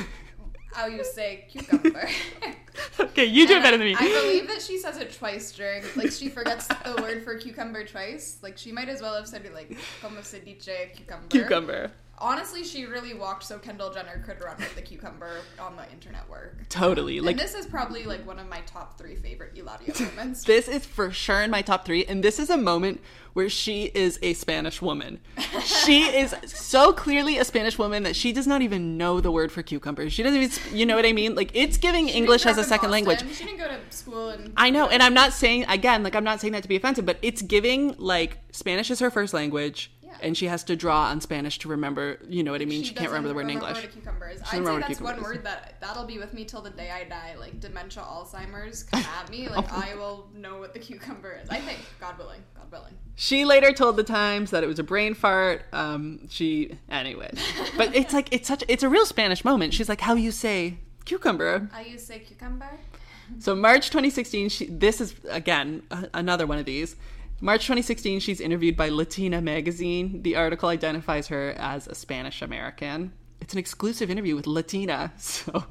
How you say cucumber? okay, you do it better than me. I believe that she says it twice during, like she forgets the word for cucumber twice. Like she might as well have said it like como se dice cucumber. Cucumber. Honestly, she really walked so Kendall Jenner could run with the cucumber on the internet work. Totally. Like and this is probably like one of my top three favorite Ilaria moments. This is for sure in my top three, and this is a moment where she is a Spanish woman. she is so clearly a Spanish woman that she does not even know the word for cucumber. She doesn't even, you know what I mean? Like it's giving She English as a second Boston. language. She didn't go to school and I know, and I'm not saying again, like I'm not saying that to be offensive, but it's giving like Spanish is her first language. And she has to draw on Spanish to remember. You know what I mean? She, can't remember the word in English. What a cucumber is. I'd say remember that's cucumber one word that that'll be with me till the day I die. Like dementia, Alzheimer's come at me, like I will know what the cucumber is. I think, God willing, God willing. She later told the Times that it was a brain fart. Um, she, anyway, but it's like it's such it's a real Spanish moment. She's like, "How you say cucumber?" I use say cucumber. So March 2016, she, this is again a- another one of these. March 2016, she's interviewed by Latina magazine. The article identifies her as a Spanish American. It's an exclusive interview with Latina, so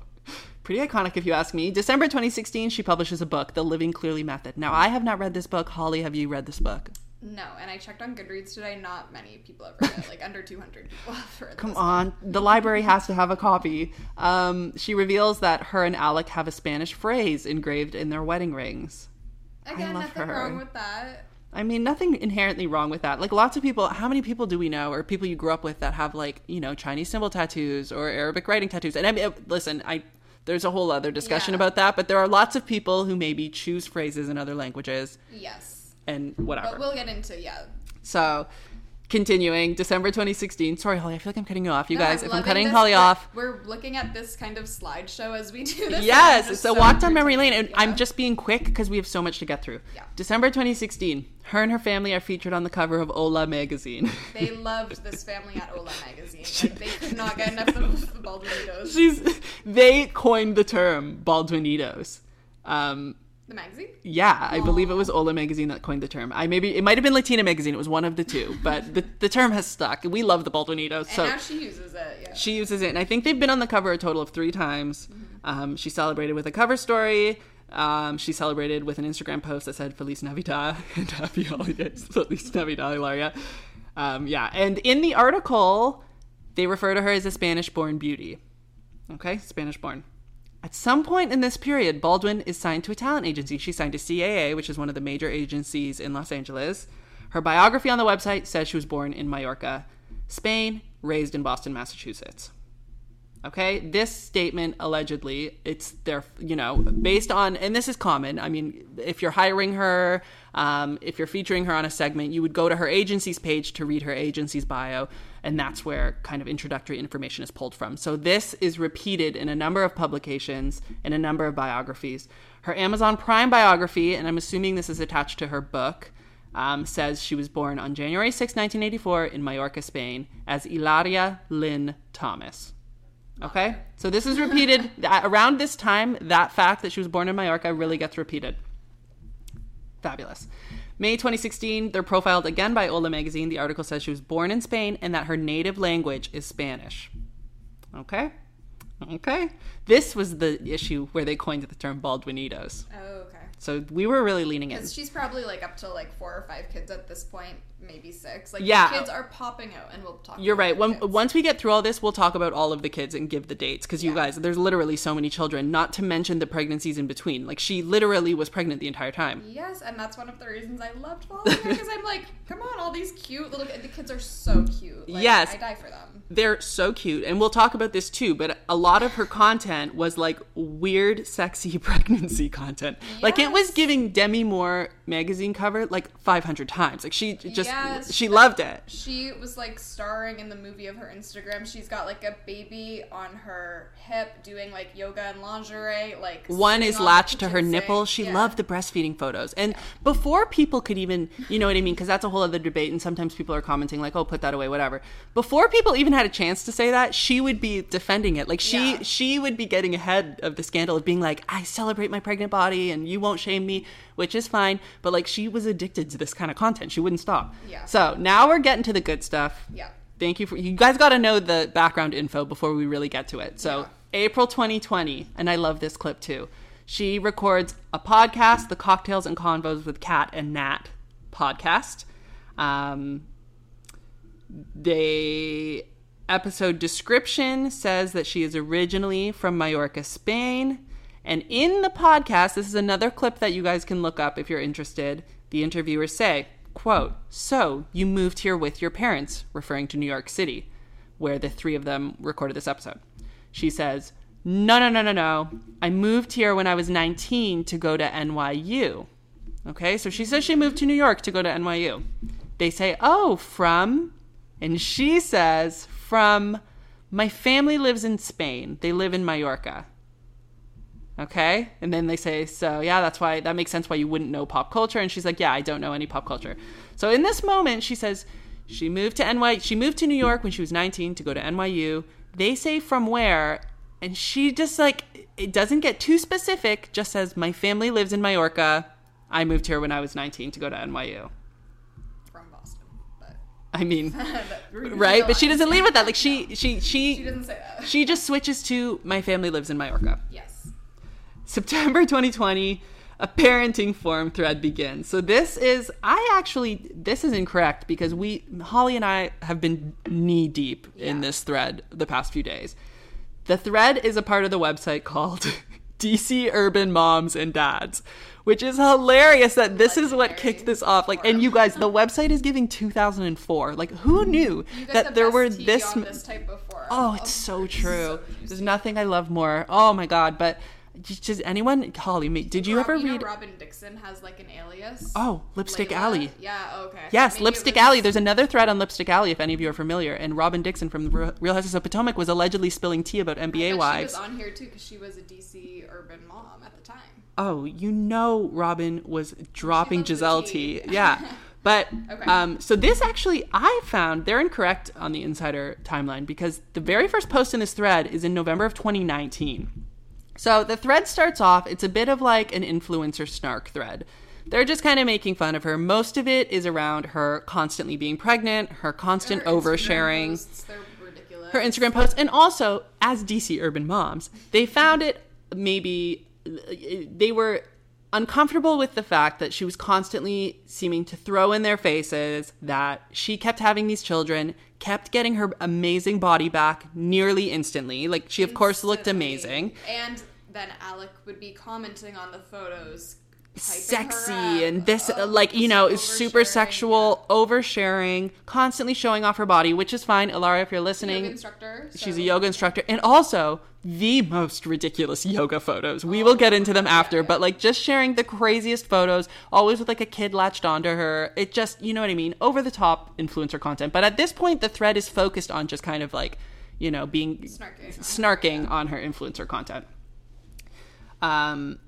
pretty iconic if you ask me. December 2016, she publishes a book, The Living Clearly Method. Now, I have not read this book. Holly, have you read this book? No, and I checked on Goodreads today. Not many people have read it. Like under 200 people have read it. Come on, the library has to have a copy. Um, she reveals that her and Alec have a Spanish phrase engraved in their wedding rings. Again, nothing her. wrong with that. I mean, nothing inherently wrong with that. Like lots of people, how many people do we know, or people you grew up with that have like you know Chinese symbol tattoos or Arabic writing tattoos? And I mean, listen, I there's a whole other discussion Yeah. about that, but there are lots of people who maybe choose phrases in other languages Yes, and whatever. but we'll get into yeah. so, continuing, December 2016. Sorry, Holly, I feel like I'm cutting you off. You No, guys, I'm if I'm cutting this. Holly off, We're looking at this kind of slideshow as we do this. Yes, just so so walk down memory lane, and entertained. I'm just being quick because we have so much to get through. Yeah. December 2016, her and her family are featured on the cover of Hola magazine. They loved this family at Hola magazine. Like, they could not get enough of the Baldwinitos. She's they coined the term Baldwinitos. Um, The magazine? yeah, I believe it was Hola magazine that coined the term. I maybe it might have been Latina magazine. It was one of the two, but the, the term has stuck. We love the Baldwinitos. And So now she uses it. Yeah. she uses it, and I think they've been on the cover a total of three times. Um, she celebrated with a cover story. Um, she celebrated with an Instagram post that said "Feliz Navidad" and "Happy Holidays." Feliz Navidad, Hilaria. Um, yeah, and in the article, they refer to her as a Spanish-born beauty. Okay, Spanish-born. At some point in this period, Baldwin is signed to a talent agency. She signed to CAA, which is one of the major agencies in Los Angeles. Her biography on the website says she was born in Mallorca, Spain, raised in Boston, Massachusetts. Okay, this statement allegedly, it's their, you know, based on, and this is common. I mean, if you're hiring her, um, if you're featuring her on a segment, you would go to her agency's page to read her agency's bio, and that's where kind of introductory information is pulled from. So this is repeated in a number of publications, in a number of biographies. Her Amazon Prime biography, and I'm assuming this is attached to her book, um, says she was born on January 6, 1984, in Mallorca, Spain, as Ilaria Lynn Thomas. Okay? So this is repeated around this time. That fact that she was born in Mallorca really gets repeated. Fabulous. May 2016, they're profiled again by Hola magazine. The article says she was born in Spain and that her native language is Spanish. Okay? Okay. This was the issue where they coined the term Baldwinitos. Oh. So we were really leaning in. Because she's probably like up to like four or five kids at this point, maybe six. Like Yeah. the kids are popping out, and we'll talk. You're about right. When, kids. once we get through all this, we'll talk about all of the kids and give the dates because you Yeah. guys, there's literally so many children. Not to mention the pregnancies in between. Like she literally was pregnant the entire time. Yes, and that's one of the reasons I loved following her because I'm like, come on, all these cute little the kids are so cute. Like, Yes. I die for them. They're so cute, and we'll talk about this too. But a lot of her content was like weird, sexy pregnancy content. Like it was giving Demi Moore magazine cover like 500 times. Like she just Yes. she loved it. She was like starring in the movie of her Instagram. She's got like a baby on her hip doing like yoga and lingerie. Like One is on latched to her nipple. She Yeah. loved the breastfeeding photos. And before people could even, you know what I mean? Because that's a whole other debate. And sometimes people are commenting, like, oh, put that away, whatever. Before people even had a chance to say that, she would be defending it. Like, she, Yeah. she would be getting ahead of the scandal of being like, I celebrate my pregnant body and you won't shame me, which is fine. But like, she was addicted to this kind of content. She wouldn't stop. Yeah. So now we're getting to the good stuff. Yeah. Thank you for you guys got to know the background info before we really get to it. So, Yeah. April 2020, and I love this clip too. She records a podcast, the Cocktails and Convos with Kat and Nat podcast. Um, the episode description says that she is originally from Mallorca, Spain. And in the podcast, this is another clip that you guys can look up if you're interested. The interviewers say, quote, So you moved here with your parents, referring to New York City, where the three of them recorded this episode. She says, No, no, no, no, no. I moved here when I was 19 to go to NYU. Okay, so she says she moved to New York to go to NYU. They say, Oh, from? And she says, From my family lives in Spain. They live in Mallorca. Okay? And then they say, So, yeah, that's why that makes sense why you wouldn't know pop culture. And she's like, Yeah, I don't know any pop culture. So in this moment, she says, she moved to NY. She moved to New York when she was 19 to go to NYU. They say from where, and she just like it doesn't get too specific, just says, My family lives in Majorca. I moved here when I was 19 to go to NYU. From Boston, but I mean, right? But she doesn't leave it that. Like she, she, she, She doesn't say that. she just switches to my family lives in Majorca. yes. September 2020, a parenting forum thread begins. So this is I actually this is incorrect because we Holly and I have been knee deep in this thread the past few days. The thread is a part of the website called DC Urban Moms and Dads, which is hilarious that this is what kicked this off. Like and you guys, the website is giving 2004. Like who knew that the there were this on this type of forum. Oh, it's so true. so There's nothing I love more. Oh my god! But does anyone, Holly? Did you ever read? Robyn Dixon has like an alias? Oh, Lipstick Layla? Alley. Yeah. Oh, okay. Yes, Maybe Lipstick was- Alley. There's another thread on Lipstick Alley if any of you are familiar. And Robyn Dixon from the Real Houses of Potomac was allegedly spilling tea about NBA wives. She was on here too because she was a DC urban mom at the time. Oh, you know, Robyn was dropping Gizelle tea. tea. Yeah. But Okay. um, so this actually, I found they're incorrect on the insider timeline because the very first post in this thread is in November of 2019. So the thread starts off, it's a bit of like an influencer snark thread. They're just kind of making fun of her. Most of it is around her constantly being pregnant, her constant Her Instagram oversharing posts, her Instagram posts, and also as DC urban moms, they found it maybe they were uncomfortable with the fact that she was constantly seeming to throw in their faces that she kept having these children, kept getting her amazing body back nearly instantly. Like she of course looked amazing. And then Alec would be commenting on the photos. Sexy and this Oh, like you know is super sexual oversharing constantly showing off her body which is fine Ilaria if you're listening Yoga instructor. She's a yoga instructor and also the most ridiculous yoga photos. We will get into them after, yeah. but like just sharing the craziest photos, always with like a kid latched onto her. It just, you know what I mean? Over the top influencer content. But at this point, the thread is focused on just kind of like, you know, being Snarking. snarking on her influencer content. Um,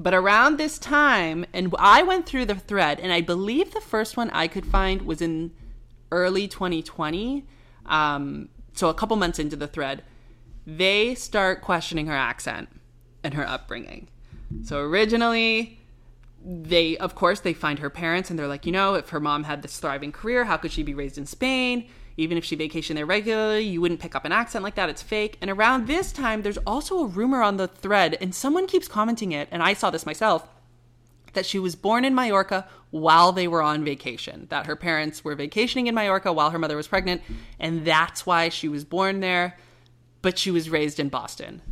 but around this time, and I went through the thread, and I believe the first one I could find was in early 2020. Um, so a couple months into the thread, they start questioning her accent and her upbringing. So originally, they of course they find her parents and they're like, you know, if her mom had this thriving career, how could she be raised in Spain? Even if she vacationed there regularly, you wouldn't pick up an accent like that. It's fake. And around this time, there's also a rumor on the thread, and someone keeps commenting it, and I saw this myself that she was born in Mallorca while they were on vacation. That her parents were vacationing in Mallorca while her mother was pregnant, and that's why she was born there, but she was raised in Boston.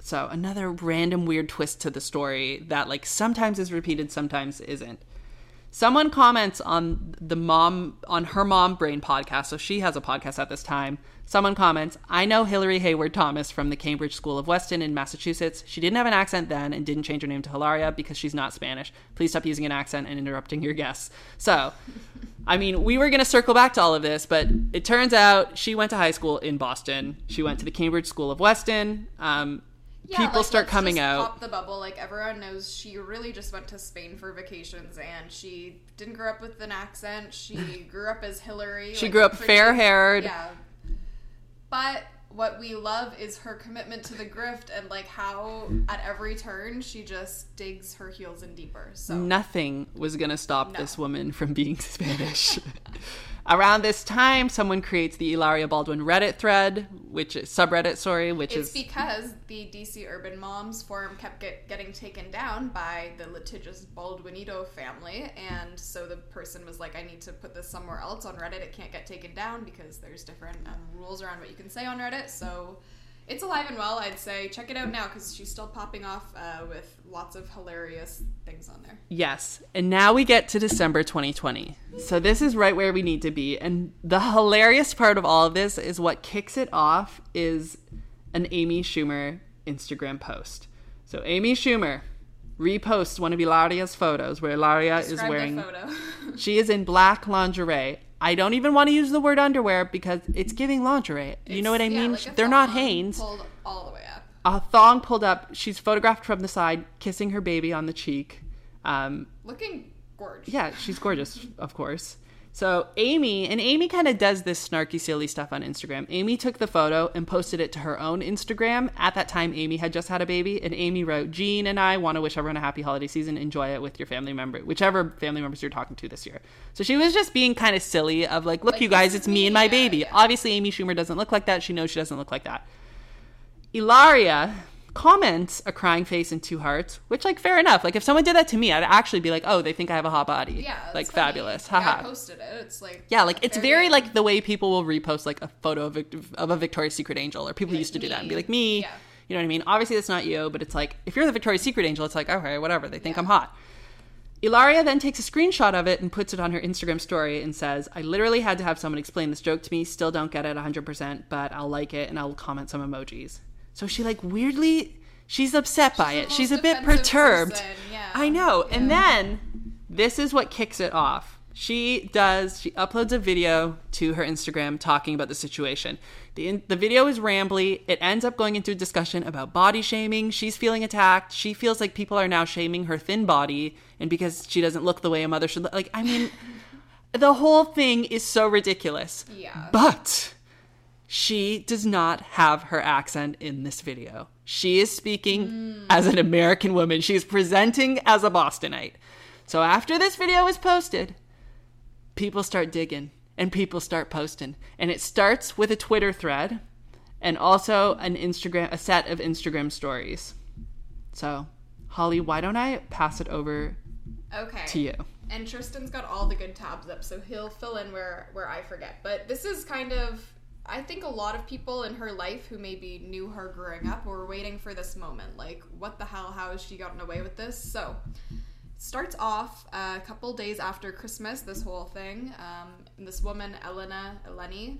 So another random weird twist to the story that like sometimes is repeated, sometimes isn't. Someone comments on the mom on her mom brain podcast, so she has a podcast at this time. Someone comments, I know Hillary Hayward Thomas from the Cambridge School of Weston in Massachusetts. She didn't have an accent then and didn't change her name to Hilaria because she's not Spanish. Please stop using an accent and interrupting your guests. So, I mean, we were going to circle back to all of this, but it turns out she went to high school in Boston. She went to the Cambridge School of Weston. Um, Yeah, people like, start coming out. Pop the bubble. Like everyone knows, she really just went to Spain for vacations, and she didn't grow up with an accent. She grew up as Hillary. She like, grew up fair-haired. Yeah, but what we love is her commitment to the grift and like how at every turn she just digs her heels in deeper. So Nothing was going to stop No. this woman from being Spanish. Around this time, someone creates the Ilaria Baldwin Reddit thread, which is subreddit, sorry, which It's is because the DC Urban Moms forum kept get, getting taken down by the litigious Baldwinito family, and so the person was like, "I need to put this somewhere else on Reddit. It can't get taken down because there's different um, rules around what you can say on Reddit." So it's alive and well. I'd say check it out now because she's still popping off uh, with lots of hilarious things on there. Yes. And now we get to December 2020. So this is right where we need to be. And the hilarious part of all of this is what kicks it off is an Amy Schumer Instagram post. So Amy Schumer reposts one of Ilaria's photos where Ilaria is wearing she is in black lingerie. I don't even want to use the word underwear because it's giving lingerie. you know what I It's- yeah, mean? like They're not Hanes. Pulled all the way up. A thong pulled up. She's photographed from the side, kissing her baby on the cheek. Um, Looking gorgeous. yeah, she's gorgeous, of course. So Amy, and Amy kind of does this snarky, silly stuff on Instagram. Amy took the photo and posted it to her own Instagram. At that time, Amy had just had a baby, and Amy wrote, "Gene and I want to wish everyone a happy holiday season. Enjoy it with your family member, whichever family members you're talking to this year." So she was just being kind of silly, of like, "Look, Like, you guys, it's me and my baby." yeah. Obviously, Amy Schumer doesn't look like that. She knows she doesn't look like that. Ilaria comments a crying face and two hearts, which like fair enough. Like if someone did that to me, I'd actually be like, "Oh, they think I have a hot body." Yeah, like funny. fabulous. Yeah, I Haha. posted it. It's like Yeah, like it's fair very like the way people will repost like a photo of, of a Victoria's Secret angel, or people Like used to do that and be like me. Yeah. You know what I mean? Obviously, that's not you, but it's like if you're the Victoria's Secret angel, it's like okay, whatever. They think Yeah. I'm hot. Ilaria then takes a screenshot of it and puts it on her Instagram story and says, I literally had to have someone explain this joke to me. Still don't get it 100%, but I'll like it and I'll comment some emojis. So she, like, weirdly, she's upset by She's it. She's a bit perturbed. yeah. I know. And then this is what kicks it off. She does, she uploads a video to her Instagram talking about the situation. The, in, the video is rambly. It ends up going into a discussion about body shaming. She's feeling attacked. She feels like people are now shaming her thin body and because she doesn't look the way a mother should look. Like, I mean, the whole thing is so ridiculous. Yeah. But she does not have her accent in this video. She is speaking as an American woman. She is presenting as a Bostonite. So after this video is posted, people start digging and people start posting. And it starts with a Twitter thread and also an Instagram a set of Instagram stories. So, Holly, why don't I pass it over Okay. to you? And Tristan's got all the good tabs up, so he'll fill in where where I forget. But this is kind of I think a lot of people in her life who maybe knew her growing up were waiting for this moment. Like, what the hell? How has she gotten away with this? So, starts off uh, a couple days after Christmas. This whole thing. Um, this woman, Elena Eleni,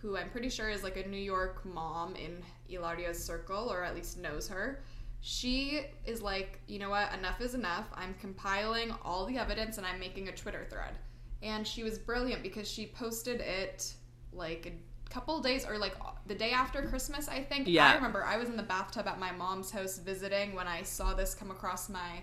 who I'm pretty sure is like a New York mom in Ilaria's circle, or at least knows her. She is like, you know what? Enough is enough. I'm compiling all the evidence and I'm making a Twitter thread. And she was brilliant because she posted it like a couple days or like the day after Christmas, I think. Yeah. I remember I was in the bathtub at my mom's house visiting when I saw this come across my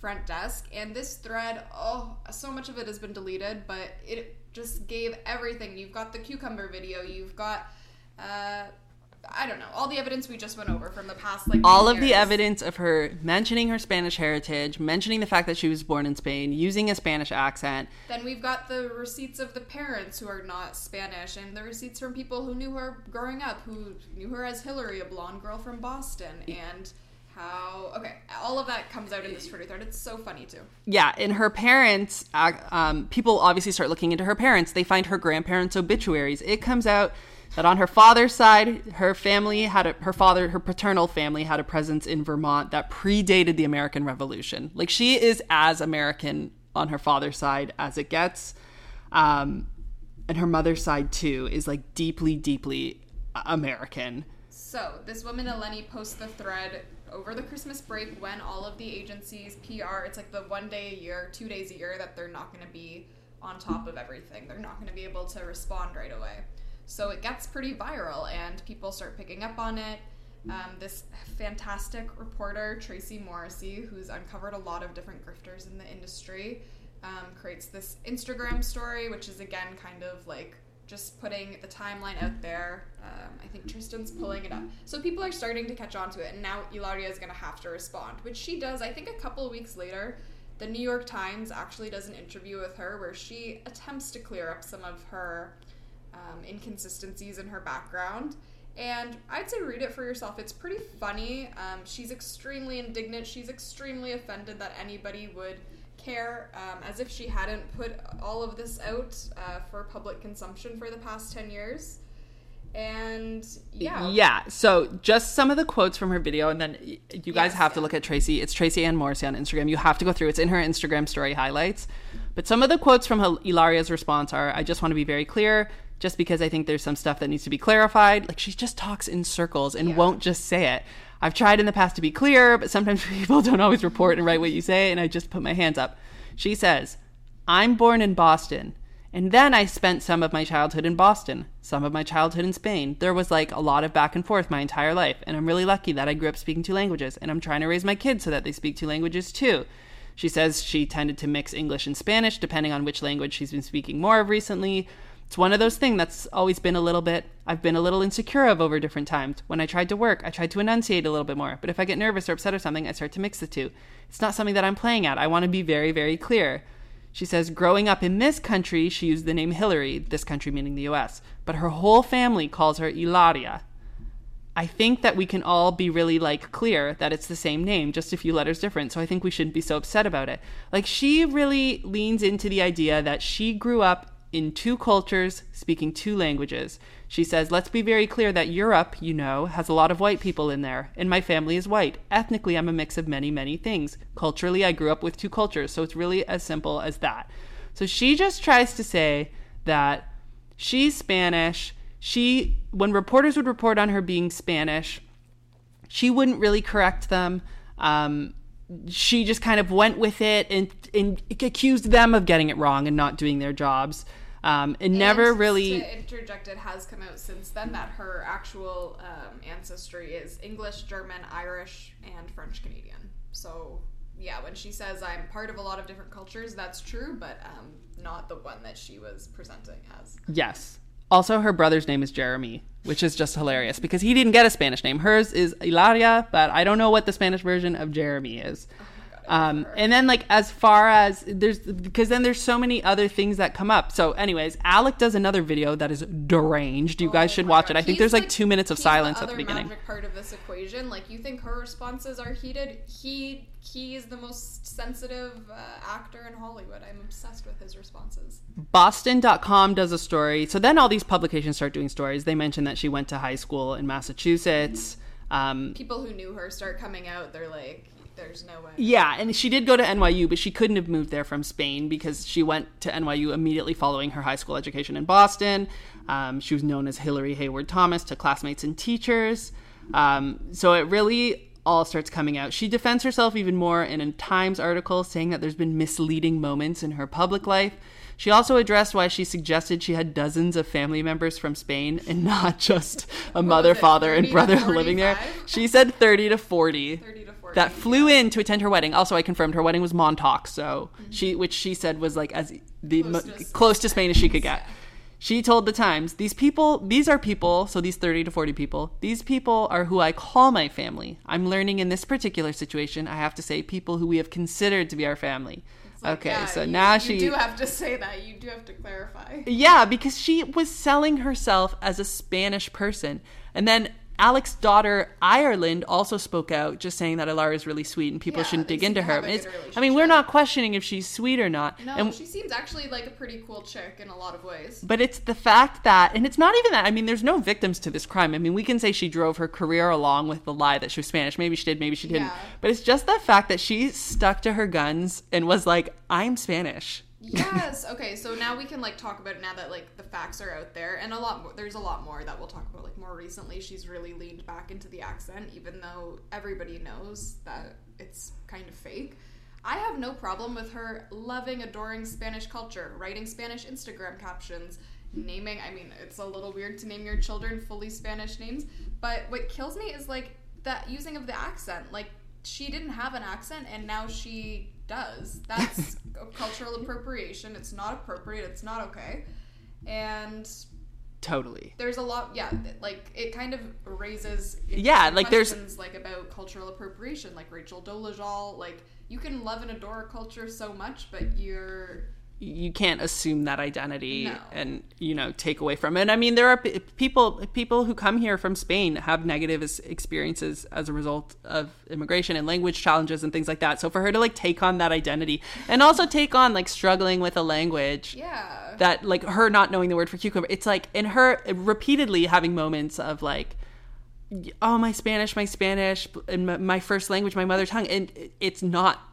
front desk. And this thread, oh, so much of it has been deleted, but it just gave everything. You've got the cucumber video, you've got. Uh, I don't know all the evidence we just went over from the past like all 10 of the evidence of her mentioning her Spanish heritage, mentioning the fact that she was born in Spain, using a Spanish accent. Then we've got the receipts of the parents who are not Spanish, and the receipts from people who knew her growing up, who knew her as Hillary, a blonde girl from Boston, and how. Okay, all of that comes out in this Twitter thread. It's so funny too. Yeah, and her parents, uh, um, people obviously start looking into her parents. They find her grandparents' obituaries. It comes out that on her father's side, her family had a, her father, her paternal family had a presence in Vermont that predated the American Revolution. Like she is as American on her father's side as it gets. Um, and her mother's side too is like deeply, deeply American. So this woman Eleni posts the thread over the Christmas break when all of the agencies PR. It's like the one day a year, two days a year that they're not going to be on top of everything. They're not going to be able to respond right away. So it gets pretty viral, and people start picking up on it. Um, this fantastic reporter, Tracie Morrissey, who's uncovered a lot of different grifters in the industry, um, creates this Instagram story, which is again kind of like just putting the timeline out there. Um, I think Tristan's pulling it up. So people are starting to catch on to it, and now Ilaria is going to have to respond, which she does. I think a couple weeks later, the New York Times actually does an interview with her where she attempts to clear up some of her um, inconsistencies in her background. And I'd say read it for yourself. It's pretty funny. Um, she's extremely indignant. She's extremely offended that anybody would care, um, as if she hadn't put all of this out uh, for public consumption for the past 10 years. And yeah. Yeah. So just some of the quotes from her video, and then you guys Yes, have to look at Tracy. It's Tracie Egan Morrissey on Instagram. You have to go through. It's in her Instagram story highlights. But some of the quotes from Hil- Ilaria's response are, "I just want to be very clear." Just because I think there's some stuff that needs to be clarified, like she just talks in circles and Yeah. won't just say it. I've tried in the past to be clear, but sometimes people don't always report and write what you say, and I just put my hands up. She says, I'm born in Boston. And then I spent some of my childhood in Boston, some of my childhood in Spain. There was like a lot of back and forth my entire life. And I'm really lucky that I grew up speaking two languages. And I'm trying to raise my kids so that they speak two languages too. She says she tended to mix English and Spanish depending on which language she's been speaking more of recently. It's one of those things that's always been a little bit, I've been a little insecure of over different times. When I tried to work, I tried to enunciate a little bit more. But if I get nervous or upset or something, I start to mix the two. It's not something that I'm playing at. I want to be very, very clear. She says, growing up in this country, she used the name Hillary, this country meaning the US, but her whole family calls her Ilaria. I think that we can all be really like clear that it's the same name, just a few letters different. So I think we shouldn't be so upset about it. Like she really leans into the idea that she grew up in two cultures, speaking two languages. She says, Let's be very clear that Europe, you know, has a lot of white people in there, and my family is white. Ethnically, I'm a mix of many, many things. Culturally, I grew up with two cultures, so it's really as simple as that. So she just tries to say that she's Spanish. She, when reporters would report on her being Spanish, she wouldn't really correct them. Um, she just kind of went with it and, and accused them of getting it wrong and not doing their jobs. Um, it never And really. To interject, it has come out since then that her actual um, ancestry is English, German, Irish, and French Canadian. So, yeah, when she says I'm part of a lot of different cultures, that's true, but um, not the one that she was presenting as. Yes. Also, her brother's name is Jeremy, which is just hilarious because he didn't get a Spanish name. Hers is Ilaria, but I don't know what the Spanish version of Jeremy is. Um, and then, like, as far as there's, because then there's so many other things that come up. So, anyways, Alec does another video that is deranged. You guys Oh should watch God. it. I think there's like two minutes of he's silence the at the beginning. part of this equation. Like you think her responses are heated. He he is the most sensitive uh, actor in Hollywood. I'm obsessed with his responses. Boston.com does a story. So then all these publications start doing stories. They mention that she went to high school in Massachusetts. Um, People who knew her start coming out. They're like, there's no way. yeah, and she did go to NYU, but she couldn't have moved there from Spain because she went to NYU immediately following her high school education in Boston. Um, she was known as Hillary Hayward Thomas to classmates and teachers. Um, so it really all starts coming out. She defends herself even more in a Times article, saying that there's been misleading moments in her public life. She also addressed why she suggested she had dozens of family members from Spain and not just a mother, father, and brother living there. She said 30 to 40 30 to 40. That flew in to attend her wedding. Also, I confirmed her wedding was Montauk, so mm-hmm. she, which she said was like as the Close mo- to close to Spain as she could get. Yeah. She told the Times, "These people, these are people. So these thirty to forty people. These people are who I call my family. I'm learning in this particular situation. I have to say, people who we have considered to be our family. Like, okay, yeah, so you- now you she, do have to say that. You do have to clarify. yeah, because she was selling herself as a Spanish person. And then Alec's daughter, Ireland, also spoke out, just saying that Ilaria is really sweet and people Yeah, shouldn't dig into her. I mean, we're not questioning if she's sweet or not. No, and, she seems actually like a pretty cool chick in a lot of ways. but it's the fact that, and it's not even that. I mean, there's no victims to this crime. I mean, we can say she drove her career along with the lie that she was Spanish. Maybe she did, maybe she didn't. Yeah. But it's just the fact that she stuck to her guns and was like, I'm Spanish. Yes. Okay. So now we can like talk about it now that like the facts are out there, and a lot more. There's a lot more that we'll talk about. Like more recently, she's really leaned back into the accent, even though everybody knows that it's kind of fake. I have no problem with her loving, adoring Spanish culture, writing Spanish Instagram captions, naming. I mean, it's a little weird to name your children fully Spanish names, but what kills me is like that using of the accent. Like she didn't have an accent, and now she does. That's cultural appropriation. It's not appropriate. It's not okay. And Totally. there's a lot, yeah. Like it kind of raises Yeah, like, there's- questions, like about cultural appropriation. Like Rachel Dolezal, like you can love and adore a culture so much, but you're you can't assume that identity No. and you know take away from it. I mean, there are p- people people who come here from Spain have negative experiences as a result of immigration and language challenges and things like that. So for her to like take on that identity and also take on like struggling with a language yeah. that like her not knowing the word for cucumber, it's like in her repeatedly having moments of like oh my spanish my spanish and my, my first language my mother tongue and it's not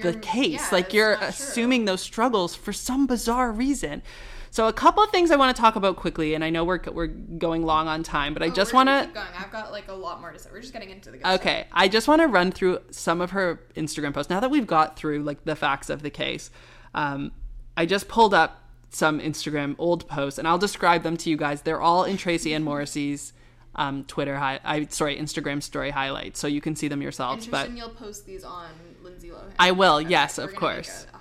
the case yeah, like you're not true. assuming those struggles for some bizarre reason so a couple of things i want to talk about quickly and i know we're, we're going long on time but i Oh, just want going. I've got like a lot more to say. We're just getting into the good stuff. Okay, I just want to run through some of her Instagram posts. Now that we've got through like the facts of the case, um, I just pulled up some Instagram old posts, and I'll describe them to you guys. They're all in Tracie Egan Morrissey's um, Twitter I sorry Instagram story highlights, so you can see them yourselves. But. You'll post these on Lohan. I will, Okay, yes, we're of course. A, a.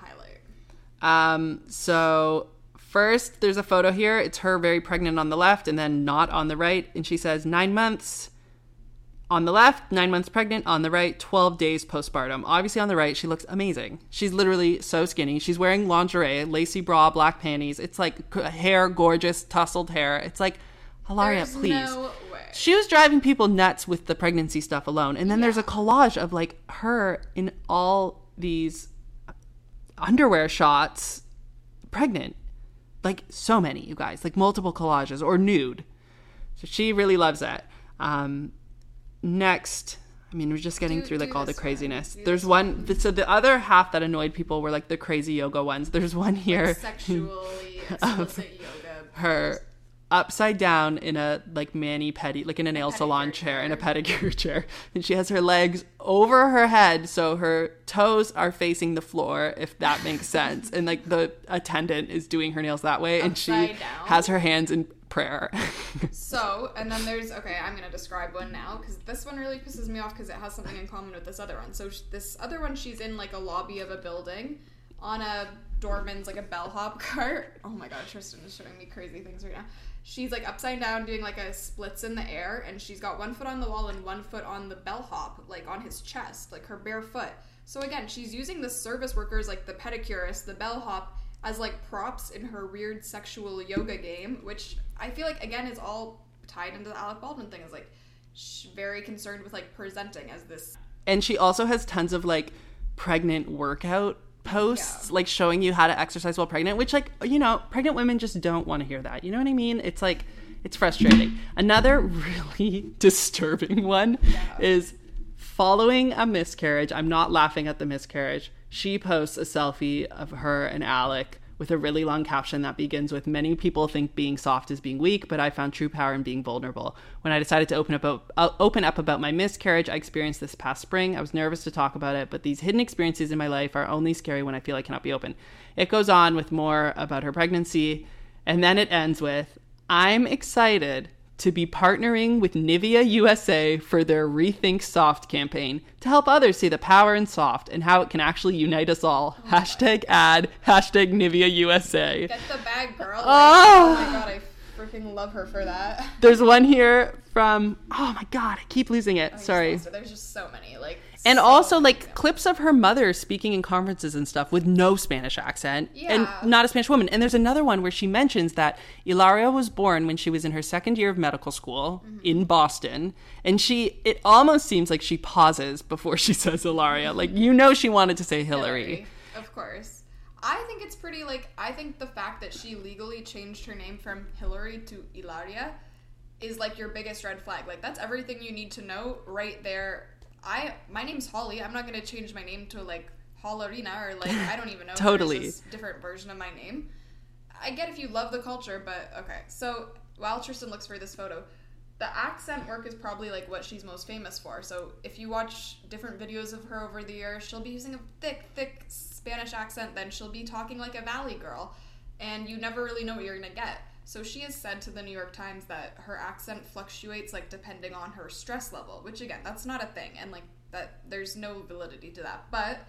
Um, so first, there's a photo here. It's her very pregnant on the left, and then not on the right. And she says nine months on the left, nine months pregnant. On the right, twelve days postpartum. Obviously, on the right, she looks amazing. She's literally so skinny. She's wearing lingerie, lacy bra, black panties. It's like hair, gorgeous tousled hair. It's like Hilaria, There's please. no way. She was driving people nuts with the pregnancy stuff alone. And then there's a collage of like her in all these underwear shots pregnant. Like so many, you guys, like multiple collages or nude. So she really loves that. Um, next, I mean, we're just getting Do- through like all the this one. craziness. There's this one. So the other half that annoyed people were like the crazy yoga ones. There's one here Sexually explicit yoga. her upside down in a like mani pedi like in a nail salon chair in a pedicure chair and she has her legs over her head so her toes are facing the floor if that makes sense and like the attendant is doing her nails that way and she down? has her hands in prayer So, and then there's okay. I'm gonna describe one now because this one really pisses me off because it has something in common with this other one. So sh- this other one, she's in like a lobby of a building on a doorman's like a bellhop cart. Oh my god, Tristan is showing me crazy things right now. She's like upside down doing like a splits in the air, and she's got one foot on the wall and one foot on the bellhop, like on his chest, like her bare foot. So again, she's using the service workers, like the pedicurist, the bellhop, as like props in her weird sexual yoga game, which I feel like again is all tied into the Alec Baldwin thing. Is like very concerned with like presenting as this. and she also has tons of like pregnant workout posts Yeah. like showing you how to exercise while pregnant which like you know pregnant women just don't want to hear that you know what i mean? It's like it's frustrating. Another really disturbing one is following a miscarriage i'm not laughing at the miscarriage she posts a selfie of her and alec with a really long caption that begins with many people think being soft is being weak but i found true power in being vulnerable. When i decided to open up uh, open up about my miscarriage i experienced this past spring. I was nervous to talk about it but these hidden experiences in my life are only scary when i feel i cannot be open. It goes on with more about her pregnancy and then it ends with i'm excited to be partnering with Nivea USA for their Rethink Soft campaign to help others see the power in soft and how it can actually unite us all. Oh hashtag ad, hashtag Nivea USA. Get the bag, girl. Like, Oh. oh my god, I freaking love her for that. There's one here from, oh my god, I keep losing it. Oh, Sorry. There's just so many like. And also like clips of her mother speaking in conferences and stuff with no Spanish accent Yeah. and not a Spanish woman. And there's another one where she mentions that Ilaria was born when she was in her second year of medical school Mm-hmm. in Boston. And she it almost seems like she pauses before she says Ilaria. Like you know she wanted to say Hillary. Of course. I think it's pretty like I think the fact that she legally changed her name from Hillary to Ilaria is like your biggest red flag. Like that's everything you need to know right there. I my name's Holly. I'm not gonna change my name to like Hollerina or like I don't even know. Totally. This different version of my name. I get if you love the culture, but okay. So while Tristan looks for this photo, the accent work is probably like what she's most famous for. So if you watch different videos of her over the years, she'll be using a thick, thick Spanish accent, then she'll be talking like a valley girl, and you never really know what you're gonna get. So she has said to the New York Times that her accent fluctuates like depending on her stress level, which again, that's not a thing, and like that there's no validity to that. But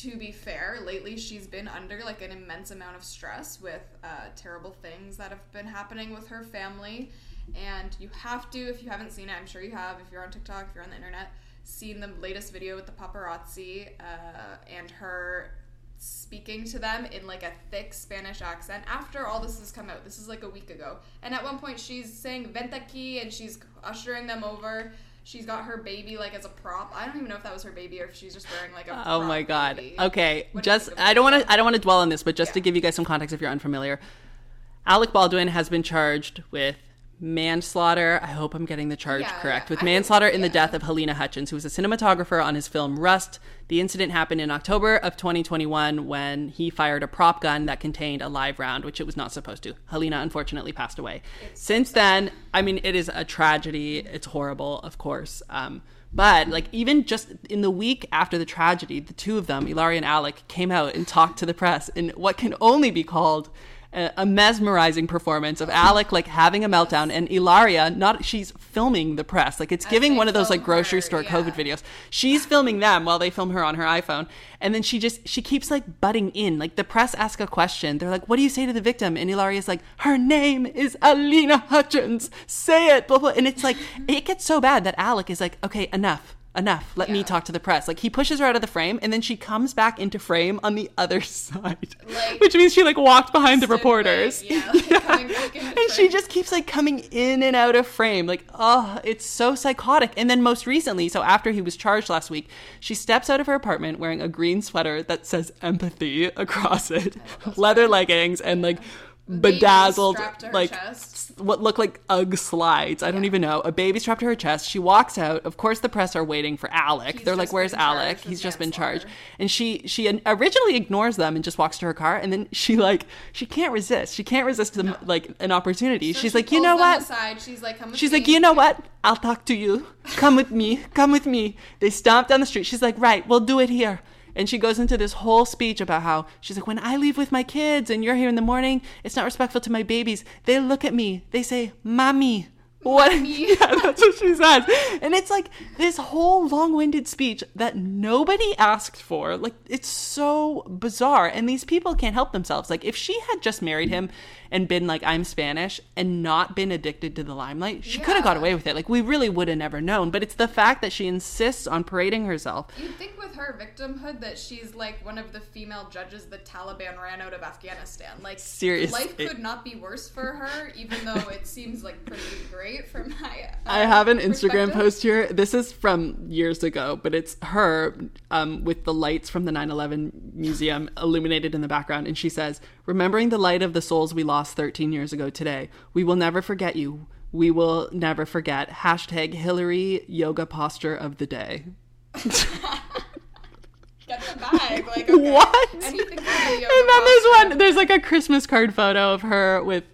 to be fair, lately she's been under like an immense amount of stress with uh, terrible things that have been happening with her family. And you have to, if you haven't seen it, I'm sure you have, if you're on TikTok, if you're on the internet, seen the latest video with the paparazzi uh, and her speaking to them in like a thick Spanish accent after all this has come out. This is like a week ago. And at one point she's saying venta aquí and she's ushering them over. She's got her baby like as a prop. I don't even know if that was her baby or if she's just wearing like a Oh my god. baby. Okay, What just of I don't want to I don't want to dwell on this, but just to give you guys some context if you're unfamiliar. Alec Baldwin has been charged with manslaughter. I hope I'm getting the charge Yeah, correct. yeah. With I think- manslaughter in the death of Halyna Hutchins, who was a cinematographer on his film Rust. The incident happened in October of 2021 when he fired a prop gun that contained a live round, which it was not supposed to. Helena unfortunately passed away. Since then, I mean, it is a tragedy. It's horrible, of course. Um, but like even just in the week after the tragedy, the two of them, Ilari and Alec, came out and talked to the press in what can only be called a, a mesmerizing performance of Alec like having a meltdown and Ilaria not she's filming the press like it's giving one of those like grocery her, store yeah. COVID videos. She's filming them while they film her on her iPhone, and then she just she keeps like butting in. Like the press ask a question, they're like, "What do you say to the victim?" And Ilaria's like, "Her name is Halyna Hutchins. Say it." Blah blah. And it's like it gets so bad that Alec is like, "Okay, enough." Enough. Let me talk to the press. Like he pushes her out of the frame, and then she comes back into frame on the other side, Like- which means she like walked behind the reporters. right, yeah, like, into and she just keeps like coming in and out of frame. Like, oh, it's so psychotic. And then most recently, so after he was charged last week, she steps out of her apartment wearing a green sweater that says empathy across it, leather leggings, and like bedazzled strapped to her like chest. what look like UGG slides. I don't even know. A baby strapped to her chest. She walks out. Of course, the press are waiting for Alec. He's They're like, "Where's "Where's Alec? He's just been charged." And she she originally ignores them and just walks to her car. And then she like she can't resist. She can't resist them like an opportunity. So She's she like, "You know what?" Aside. She's like, She's me. like, you know what? I'll talk to you. Come with me. Come with me. They stomp down the street. She's like, right, we'll do it here. And she goes into this whole speech about how she's like, when I leave with my kids and you're here in the morning, it's not respectful to my babies. They look at me. They say, mommy. What? Mommy. Yeah, that's what she says. And it's like this whole long winded speech that nobody asked for. Like, it's so bizarre. And these people can't help themselves. Like, if she had just married him and been like, I'm Spanish and not been addicted to the limelight, she could have got away with it. Like, we really would have never known. But it's the fact that she insists on parading herself. You'd think with her victimhood that she's like one of the female judges the Taliban ran out of Afghanistan. Like Seriously. life could not be worse for her, even though it seems like pretty great for my. Uh, I have an Instagram post here. This is from years ago, but it's her um, with the lights from the 9 11 museum illuminated in the background. And she says, Remembering the light of the souls we lost 13 years ago today, we will never forget you. We will never forget. Hashtag Hillary yoga posture of the day. Get the bag. Like okay. What? Anything for the yoga and then there's one there's like a christmas card photo of her with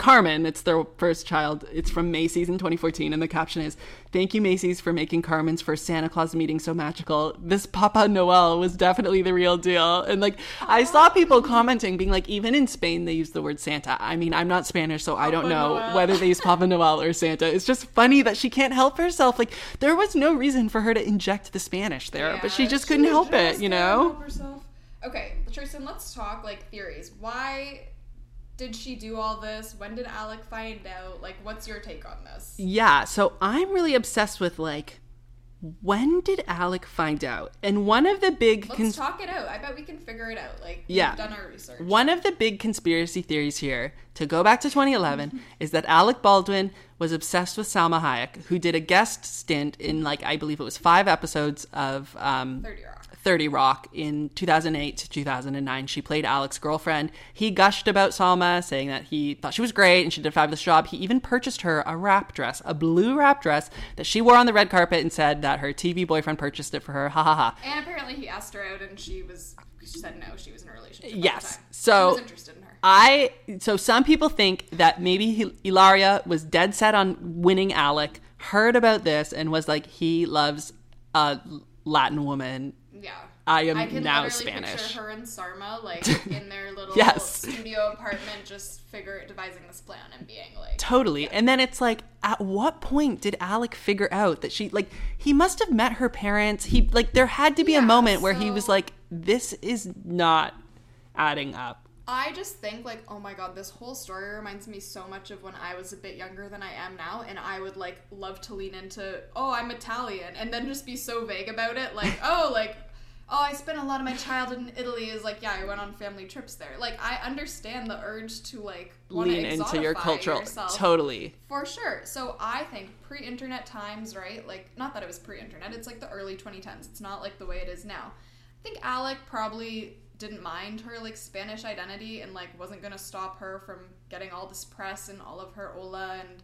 carmen it's their first child. It's from macy's in 2014 and the caption is thank you macy's for making carmen's first santa claus meeting so magical. This papa noel was definitely the real deal. And like i saw people commenting being like even in spain they use the word santa. I mean i'm not spanish so i don't know Noel. whether they use papa noel or santa. It's just funny that she can't help herself. Like there was no reason for her to inject the spanish there but she Yeah, just couldn't help it you know. Okay, Tristan, let's talk like theories. Why did she do all this? When did Alec find out? Like, what's your take on this? Yeah, so I'm really obsessed with like when did Alec find out? And one of the big Let's cons- talk it out. I bet we can figure it out. Like, we've Yeah. done our research. one of the big conspiracy theories here to go back to 2011 is that Alec Baldwin was obsessed with Salma Hayek, who did a guest stint in like I believe it was 5 episodes of um 30 Rock. 30 Rock in 2008 to 2009. She played Alec's girlfriend. He gushed about Salma, saying that he thought she was great and she did a fabulous job. He even purchased her a wrap dress, a blue wrap dress that she wore on the red carpet and said that her TV boyfriend purchased it for her. Ha ha ha. And apparently he asked her out and she was, she said no, she was in a relationship. at Yes. the time. So- he was interested in her. I so some people think that maybe he, Ilaria was dead set on winning Alec, heard about this and was like he loves a Latin woman. Yeah. I am I can now Spanish. picture her and Sarma like in their little Yes. studio apartment, just figure devising this plan and being like, Totally. And then it's like, at what point did Alec figure out that she, like, he must have met her parents. He, like, there had to be a Yeah, moment where he was like, this is not adding up. I just think like, oh my god, this whole story reminds me so much of when I was a bit younger than I am now, and I would like love to lean into, oh, I'm Italian, and then just be so vague about it, like, oh, like, oh, I spent a lot of my childhood in Italy. Is like, yeah, I went on family trips there. Like, I understand the urge to like Lean into your cultural. yourself. Totally. For sure. So I think pre-internet times, right? Like not that it was pre-internet, it's like the early 2010s. It's not like the way it is now. I think Alec probably didn't mind her like Spanish identity and like wasn't to stop her from getting all this press and all of her Hola and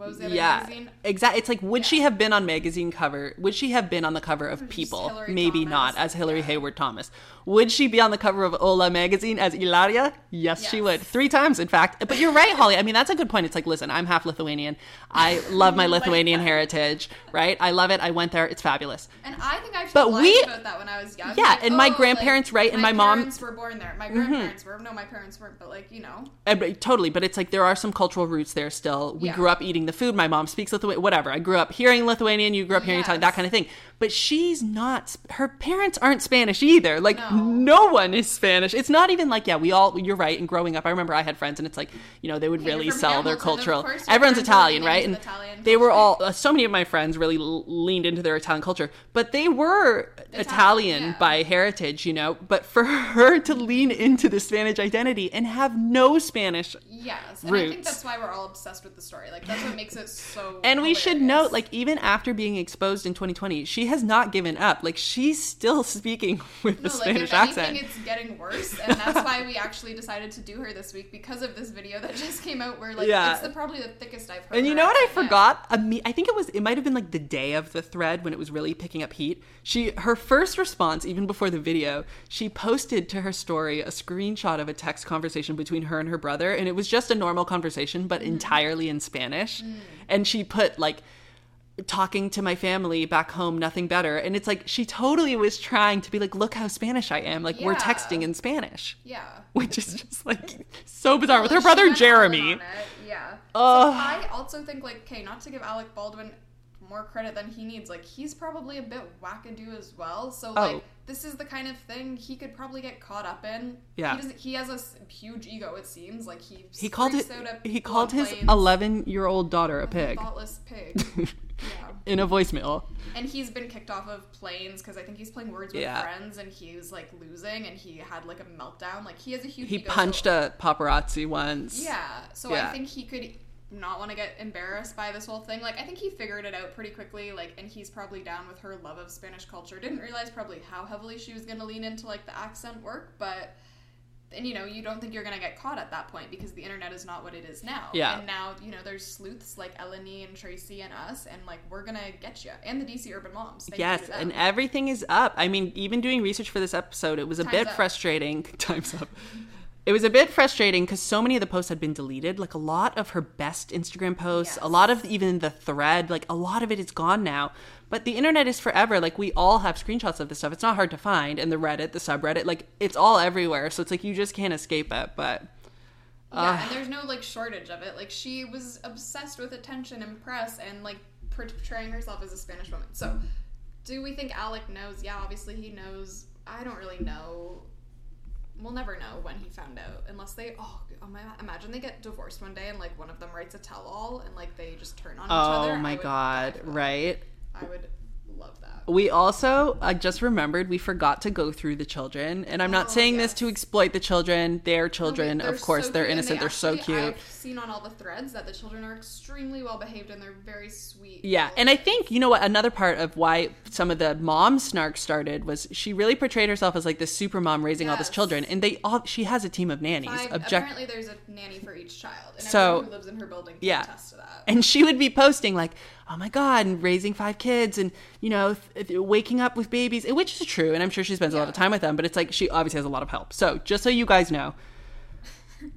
what was the other yeah, magazine? exactly. It's like, would she have been on magazine cover? Would she have been on the cover of People? Maybe Thomas. not as Hillary Yeah. Hayward Thomas. Would she be on the cover of Hola magazine as Ilaria? Yes, she would. Three times, in fact. But you're right, Holly. I mean, that's a good point. It's like, listen, I'm half Lithuanian. I love my Lithuanian heritage, right? I love it. I went there. It's fabulous. And I think I But we- about that when I was young. Yeah, Like, and my oh, grandparents, like, right, and my mom- Mm-hmm. parents were born there. My grandparents were. No, my parents weren't. But like you know, And, but- totally, but it's like there are some cultural roots there still. We Yeah. grew up eating the food. My mom speaks Lithuanian, whatever. I grew up hearing Lithuanian. You grew up hearing Italian, that kind of thing. But she's not. Her parents aren't Spanish either. Like no. No. one is Spanish. It's not even like yeah. We all. You're right. And growing up, I remember I had friends, and it's like you know they would really sell their Hamilton, cultural. Everyone's Italian, right? And Italian they were all. Uh, so many of my friends really l- leaned into their Italian culture, but they were Italian, Italian, yeah. by heritage, you know. But for her to lean into the Spanish identity and have no Spanish yes. And I think Roots. that's why we're all obsessed with the story. Like that's what makes it so. And we should note, like, even after being exposed in 2020, she has not given up. Like, she's still speaking with a No, like Spanish accent. anything, it's getting worse, and that's why we actually decided to do her this week because of this video that just came out. Where like Yeah. it's the probably the thickest I've heard. And you know what I forgot? Me- I think it was. It might have been like the day of the thread when it was really picking up heat. She her first response, even before the video, she posted to her story a screenshot of a text conversation between her and her brother, and it was just a normal conversation, but Mm-hmm. entirely in Spanish. Mm. Mm. And she put like talking to my family back home nothing better. And it's like she totally was trying to be like look how spanish i am. Like we're texting in spanish. Yeah. which is just like so bizarre. With her brother went all in jeremy. Yeah. Ugh. So I also think like, okay, not to give Alec Baldwin more credit than he needs, like he's probably a bit wackadoo as well. So oh. like, Oh. this is the kind of thing he could probably get caught up in. Yeah. He. He has a huge ego. It seems like he. he called it he called his 11 year old daughter a pig Thoughtless pig. yeah. in a voicemail And he's been kicked off of planes because I think he's playing Words with Yeah. Friends and he was like losing and he had like a meltdown. Like he has a huge. he so- punched a paparazzi once Yeah. So Yeah. I think he could not want to get embarrassed by this whole thing. Like I think he figured it out pretty quickly. Like and he's probably down with her love of Spanish culture. Didn't realize probably how heavily she was going to lean into like the accent work, but. And you know, you don't think you're gonna get caught at that point because the internet is not what it is now. Yeah. And now, you know, there's sleuths like Eleni and Tracie and us, and like we're gonna get you. And the DC Urban Moms. Thank yes and everything is up i mean even doing research for this episode it was a Time's bit up. frustrating times up it was a bit frustrating because so many of the posts had been deleted like a lot of her best instagram posts a lot of even the thread like a lot of it is gone now but the internet is forever like we all have screenshots of this stuff it's not hard to find and the reddit the subreddit like it's all everywhere so it's like you just can't escape it but Yeah, and there's no like shortage of it. Like she was obsessed with attention and press and like portraying herself as a Spanish woman. So, do we think Alec knows? Yeah, obviously he knows. I don't really know. We'll never know when he found out unless they. Oh, oh my! Imagine they get divorced one day and like one of them writes a tell-all and like they just turn on each oh other. oh my god die for that. right I would love that. We also, I just remembered, we forgot to go through the children. And I'm not Oh, saying this to exploit the children. They're children. They're of course, so they're innocent. they They're so cute. I've seen on all the threads that the children are extremely well behaved and they're very sweet. Yeah, and I think you know what another part of why some of the mom snark started was she really portrayed herself as like this super mom raising all these children, and they all she has a team of nannies. Five, Object, apparently, there's a nanny for each child, and So- everyone who lives in her building can yeah. attest to that. and she would be posting like, "Oh my god," and raising five kids, and you know, th- waking up with babies, which is true, and I'm sure she spends a lot of time with them. But it's like she obviously has a lot of help. So just so you guys know,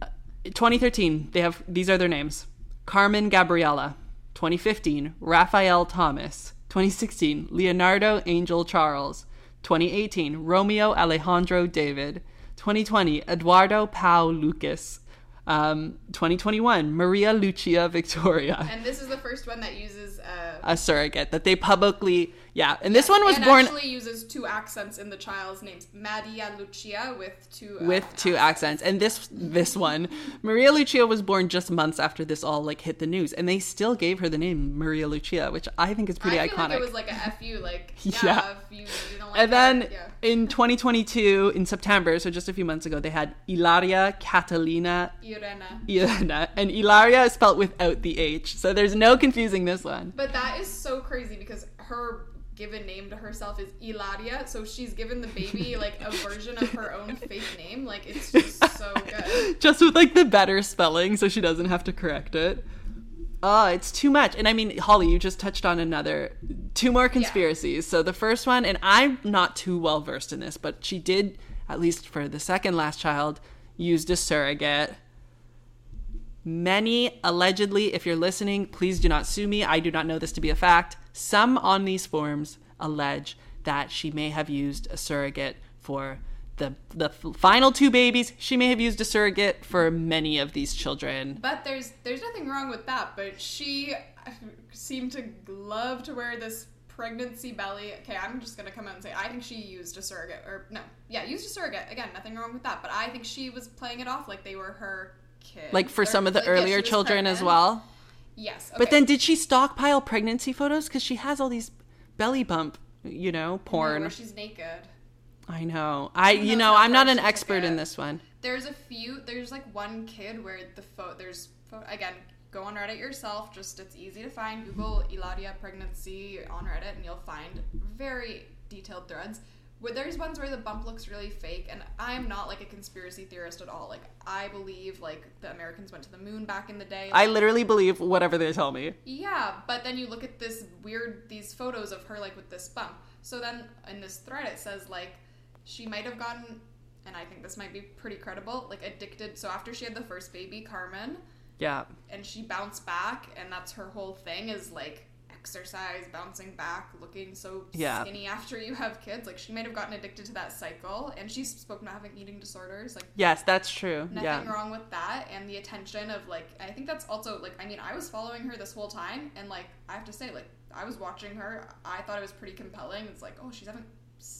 uh, 2013 they have these are their names: Carmen Gabriela. 2015 Raphael Thomas. 2016 Leonardo Angel Charles. 2018 Romeo Alejandro David. 2020 Eduardo Pau Lucas. Um, 2021 Maria Lucia Victoria And this is the first one that uses. Uh, a surrogate that they publicly yeah and this one was and born actually uses two accents in the child's names, Maria Lucia with two uh, with two accents and this this one maria lucia was born just months after this all like hit the news and they still gave her the name maria lucia which i think is pretty I iconic like it was like a fu, like yeah, Yeah. you, like and then her, yeah. in 2022 in september so just a few months ago they had ilaria catalina Irena. Ilana, and ilaria is spelled without the h so there's no confusing this one But that is so crazy because her given name to herself is Ilaria, so she's given the baby like a version of her own fake name. Like it's just so good. just with like the better spelling so she doesn't have to correct it Oh, it's too much. And I mean, Holly, you just touched on another two more conspiracies. So the first one, and I'm not too well versed in this, but she did, at least for the second last child, used a surrogate. Many allegedly, if you're listening, please do not sue me. I do not know this to be a fact. Some on these forums allege that she may have used a surrogate for the the final two babies. She may have used a surrogate for many of these children. But there's there's nothing wrong with that. But she seemed to love to wear this pregnancy belly. Okay, I'm just gonna come out and say I think she used a surrogate, or no, yeah, used a surrogate. Again, nothing wrong with that. But I think she was playing it off like they were her kids. Like for Or, some of the like, earlier was children as well. Yes, But then did she stockpile pregnancy photos? Because she has all these belly bump, you know, No, porn. where she's naked. I know. I, you know, I'm not an expert in this one. There's a few. There's like one kid where the photo. There's again. Go on Reddit yourself. Just it's easy to find. Google Ilaria pregnancy on Reddit, and you'll find very detailed threads. Where there's ones where the bump looks really fake, and I'm not like a conspiracy theorist at all. Like I believe like the Americans went to the moon back in the day. I literally believe whatever they tell me. Yeah, but then you look at this weird these photos of her like with this bump. So then in this thread it says like she might have gotten and I think this might be pretty credible, like addicted. So after she had the first baby, Carmen, Yeah. and she bounced back and that's her whole thing is like exercise, bouncing back, looking so Yeah. skinny after you have kids. Like she might have gotten addicted to that cycle and she spoke about having eating disorders. Like Yes, that's true. nothing yeah. wrong with that and the attention of like i think that's also like i mean i was following her this whole time and like i have to say like i was watching her i thought it was pretty compelling it's like oh she's having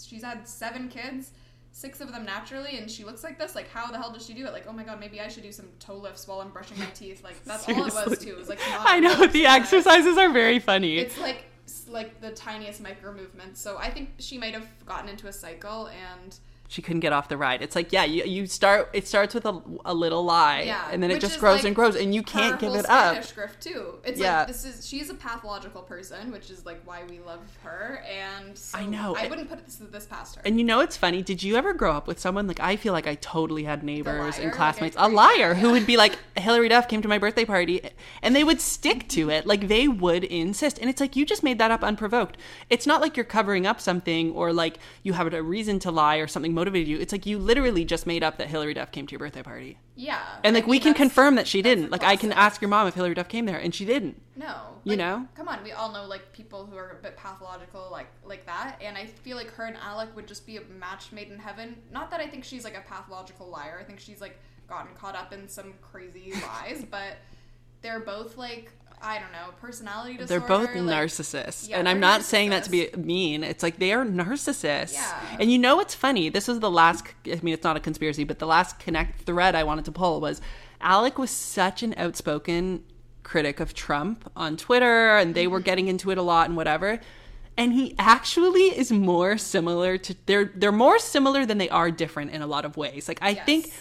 she's had seven kids six of them naturally and she looks like this like how the hell does she do it? Like oh my god maybe i should do some toe lifts while i'm brushing my teeth. Like that's all it was too. It was like I know the exercises are very funny. it's like like the tiniest micro movements so i think she might have gotten into a cycle and she couldn't get off the ride. It's like, yeah, you, you start. It starts with a, a little lie, Yeah, and then it just grows like and grows, and you can't give it up. Spanish grift too. It's Yeah. like this is she's a pathological person, which is like why we love her. And so I know. I wouldn't put this, this past her. And you know it's funny? Did you ever grow up with someone like I feel like I totally had neighbors and classmates, I a liar who would be like, Hilary Duff came to my birthday party, and they would stick to it. Like they would insist. And it's like you just made that up unprovoked. It's not like you're covering up something or like you have a reason to lie or something motivated you. It's like you literally just made up that Hilary Duff came to your birthday party. yeah, And I like we can confirm that she didn't. Like I can ask your mom if Hilary Duff came there, and she didn't. No, You know? Come on, we all know like people who are a bit pathological like like that, and I feel like her and Alec would just be a match made in heaven. Not that I think she's like a pathological liar. I think she's like gotten caught up in some crazy lies, but they're both like I don't know personality disorder. They're both like- narcissists. Yeah, and I'm not saying that to be mean. It's like they are narcissists. Yeah. And you know what's funny? This was the last, I mean, it's not a conspiracy, but the last connect thread I wanted to pull was Alec was such an outspoken critic of Trump on Twitter, and they were Mm-hmm. getting into it a lot and whatever. And he actually is more similar to they're they're more similar than they are different in a lot of ways. Like I Yes. think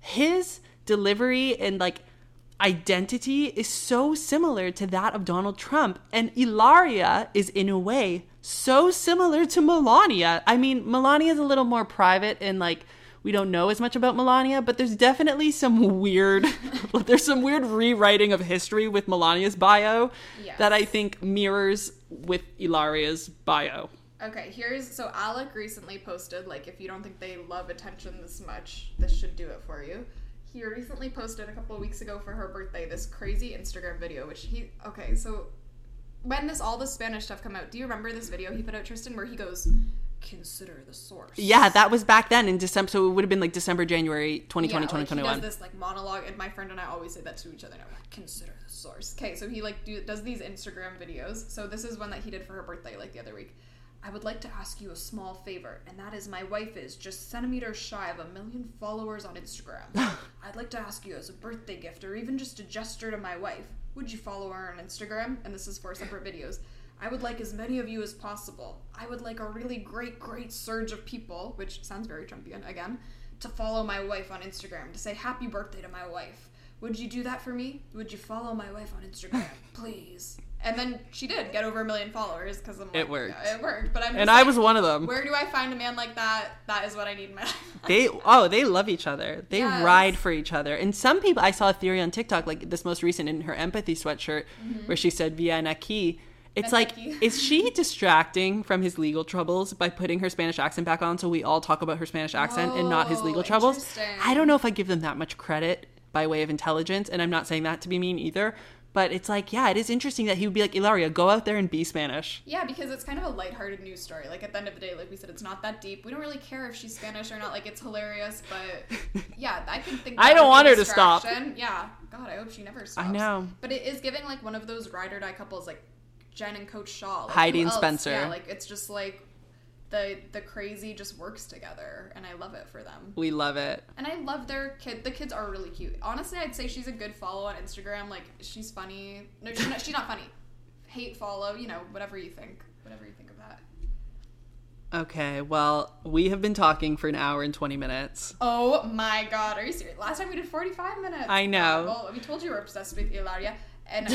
his delivery and like identity is so similar to that of Donald Trump. And Ilaria is, in a way, so similar to Melania. I mean, Melania is a little more private and like we don't know as much about Melania, but there's definitely some weird there's some weird rewriting of history with Melania's bio Yes. that I think mirrors with Ilaria's bio. Okay, here's so Alec recently posted like if you don't think they love attention this much, this should do it for you. He recently posted a couple of weeks ago for her birthday this crazy Instagram video, which he okay, so when this all the Spanish stuff come out, do you remember this video he put out Tristan where he goes, Consider the source. Yeah, that was back then in December, so it would have been like December, January 2020, Yeah, like, He 2021. does this like monologue, and my friend and I always say that to each other now. Like, consider the source. Okay, so he like do, does these Instagram videos. So this is one that he did for her birthday, like the other week. I would like to ask you a small favor, and that is my wife is just centimeters shy of a million followers on Instagram. I'd like to ask you as a birthday gift, or even just a gesture to my wife. Would you follow her on Instagram? And this is four separate videos. I would like as many of you as possible. I would like a really great, great surge of people, which sounds very Trumpian again, to follow my wife on Instagram, to say happy birthday to my wife. Would you do that for me? Would you follow my wife on Instagram, please? And then she did get over a million followers because like, It worked. yeah, it worked. But I'm And I was one of them. Where do I find a man like that? That is what I need in my life. They oh they love each other. They Yes. ride for each other. And some people I saw a theory on TikTok like this most recent in her empathy sweatshirt mm-hmm. where she said Via aquí. It's like is she distracting from his legal troubles by putting her Spanish accent back on so we all talk about her Spanish accent and not his legal Oh, troubles? I don't know if I give them that much credit by way of intelligence and I'm not saying that to be mean either. But it's like, yeah, it is interesting that he would be like, Ilaria, go out there and be Spanish. Yeah, because it's kind of a lighthearted news story. Like at the end of the day, like we said, it's not that deep. We don't really care if she's Spanish or not. Like it's hilarious, but yeah, I can think. I don't want her to stop. Yeah, God, I hope she never stops. I know. but it is giving like one of those ride or die couples, like Jen and Coach Shah, like, Heidi and else? Spencer. Yeah, like it's just like the the crazy just works together, and I love it for them. We love it. And I love their kid. The kids are really cute. Honestly, I'd say she's a good follow on Instagram. Like she's funny. No, she's not, she's not funny. Hate follow. You know, whatever you think. Whatever you think of that. Okay, well, we have been talking for an hour and 20 minutes. Oh my god, are you serious? Last time we did 45 minutes. I know. Well, we told you we're obsessed with Ilaria, and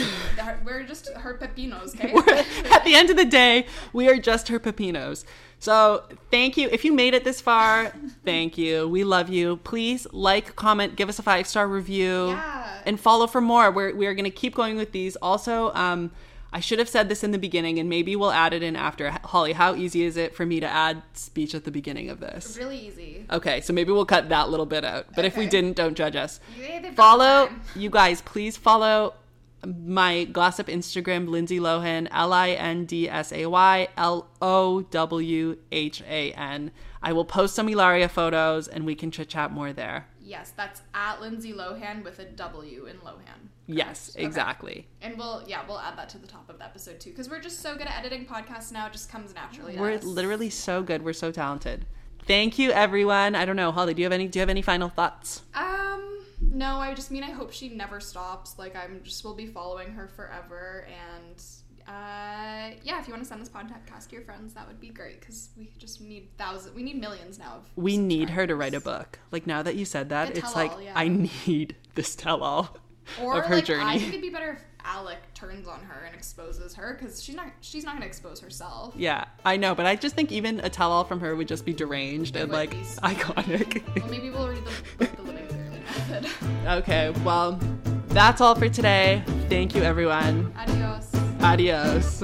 we're just her pepinos, okay? At the end of the day, we are just her pepinos. So thank you. If you made it this far, thank you. We love you. Please like, comment, give us a five star review, Yeah. and follow for more. We're we are going to keep going with these. Also, um, I should have said this in the beginning, and maybe we'll add it in after. Holly, how easy is it for me to add speech at the beginning of this? really easy. Okay, so maybe we'll cut that little bit out. But if we didn't, don't judge us. Yeah, Follow you guys, please follow my gossip Instagram, Lindsay Lohan, L I N D S A Y L O W H A N. I will post some Ilaria photos and we can chit chat more there. Yes, that's at Lindsay Lohan with a W in Lohan. Yes, Okay. exactly. And we'll yeah we'll add that to the top of the episode too because we're just so good at editing podcasts now. It just comes naturally. We're literally so good. We're so talented. Thank you, everyone. I don't know, Holly. Do you have any? Do you have any final thoughts? Um, no, I just mean I hope she never stops. Like I'm just will be following her forever, and uh, yeah, if you want to send this podcast to your friends, that would be great because we just need thousands, we need millions now. Of We need her to write a book. Like now that you said that, it's like yeah. I need this tell-all Or of her like journey. I think it'd be better if Alec turns on her and exposes her because she's not she's not gonna expose herself. Yeah, I know, but I just think even a tell all from her would just be deranged and like so- iconic. Well, maybe we'll read the book, The Living Clearly Method. okay, well, that's all for today. Thank you, everyone. Adios. Adios.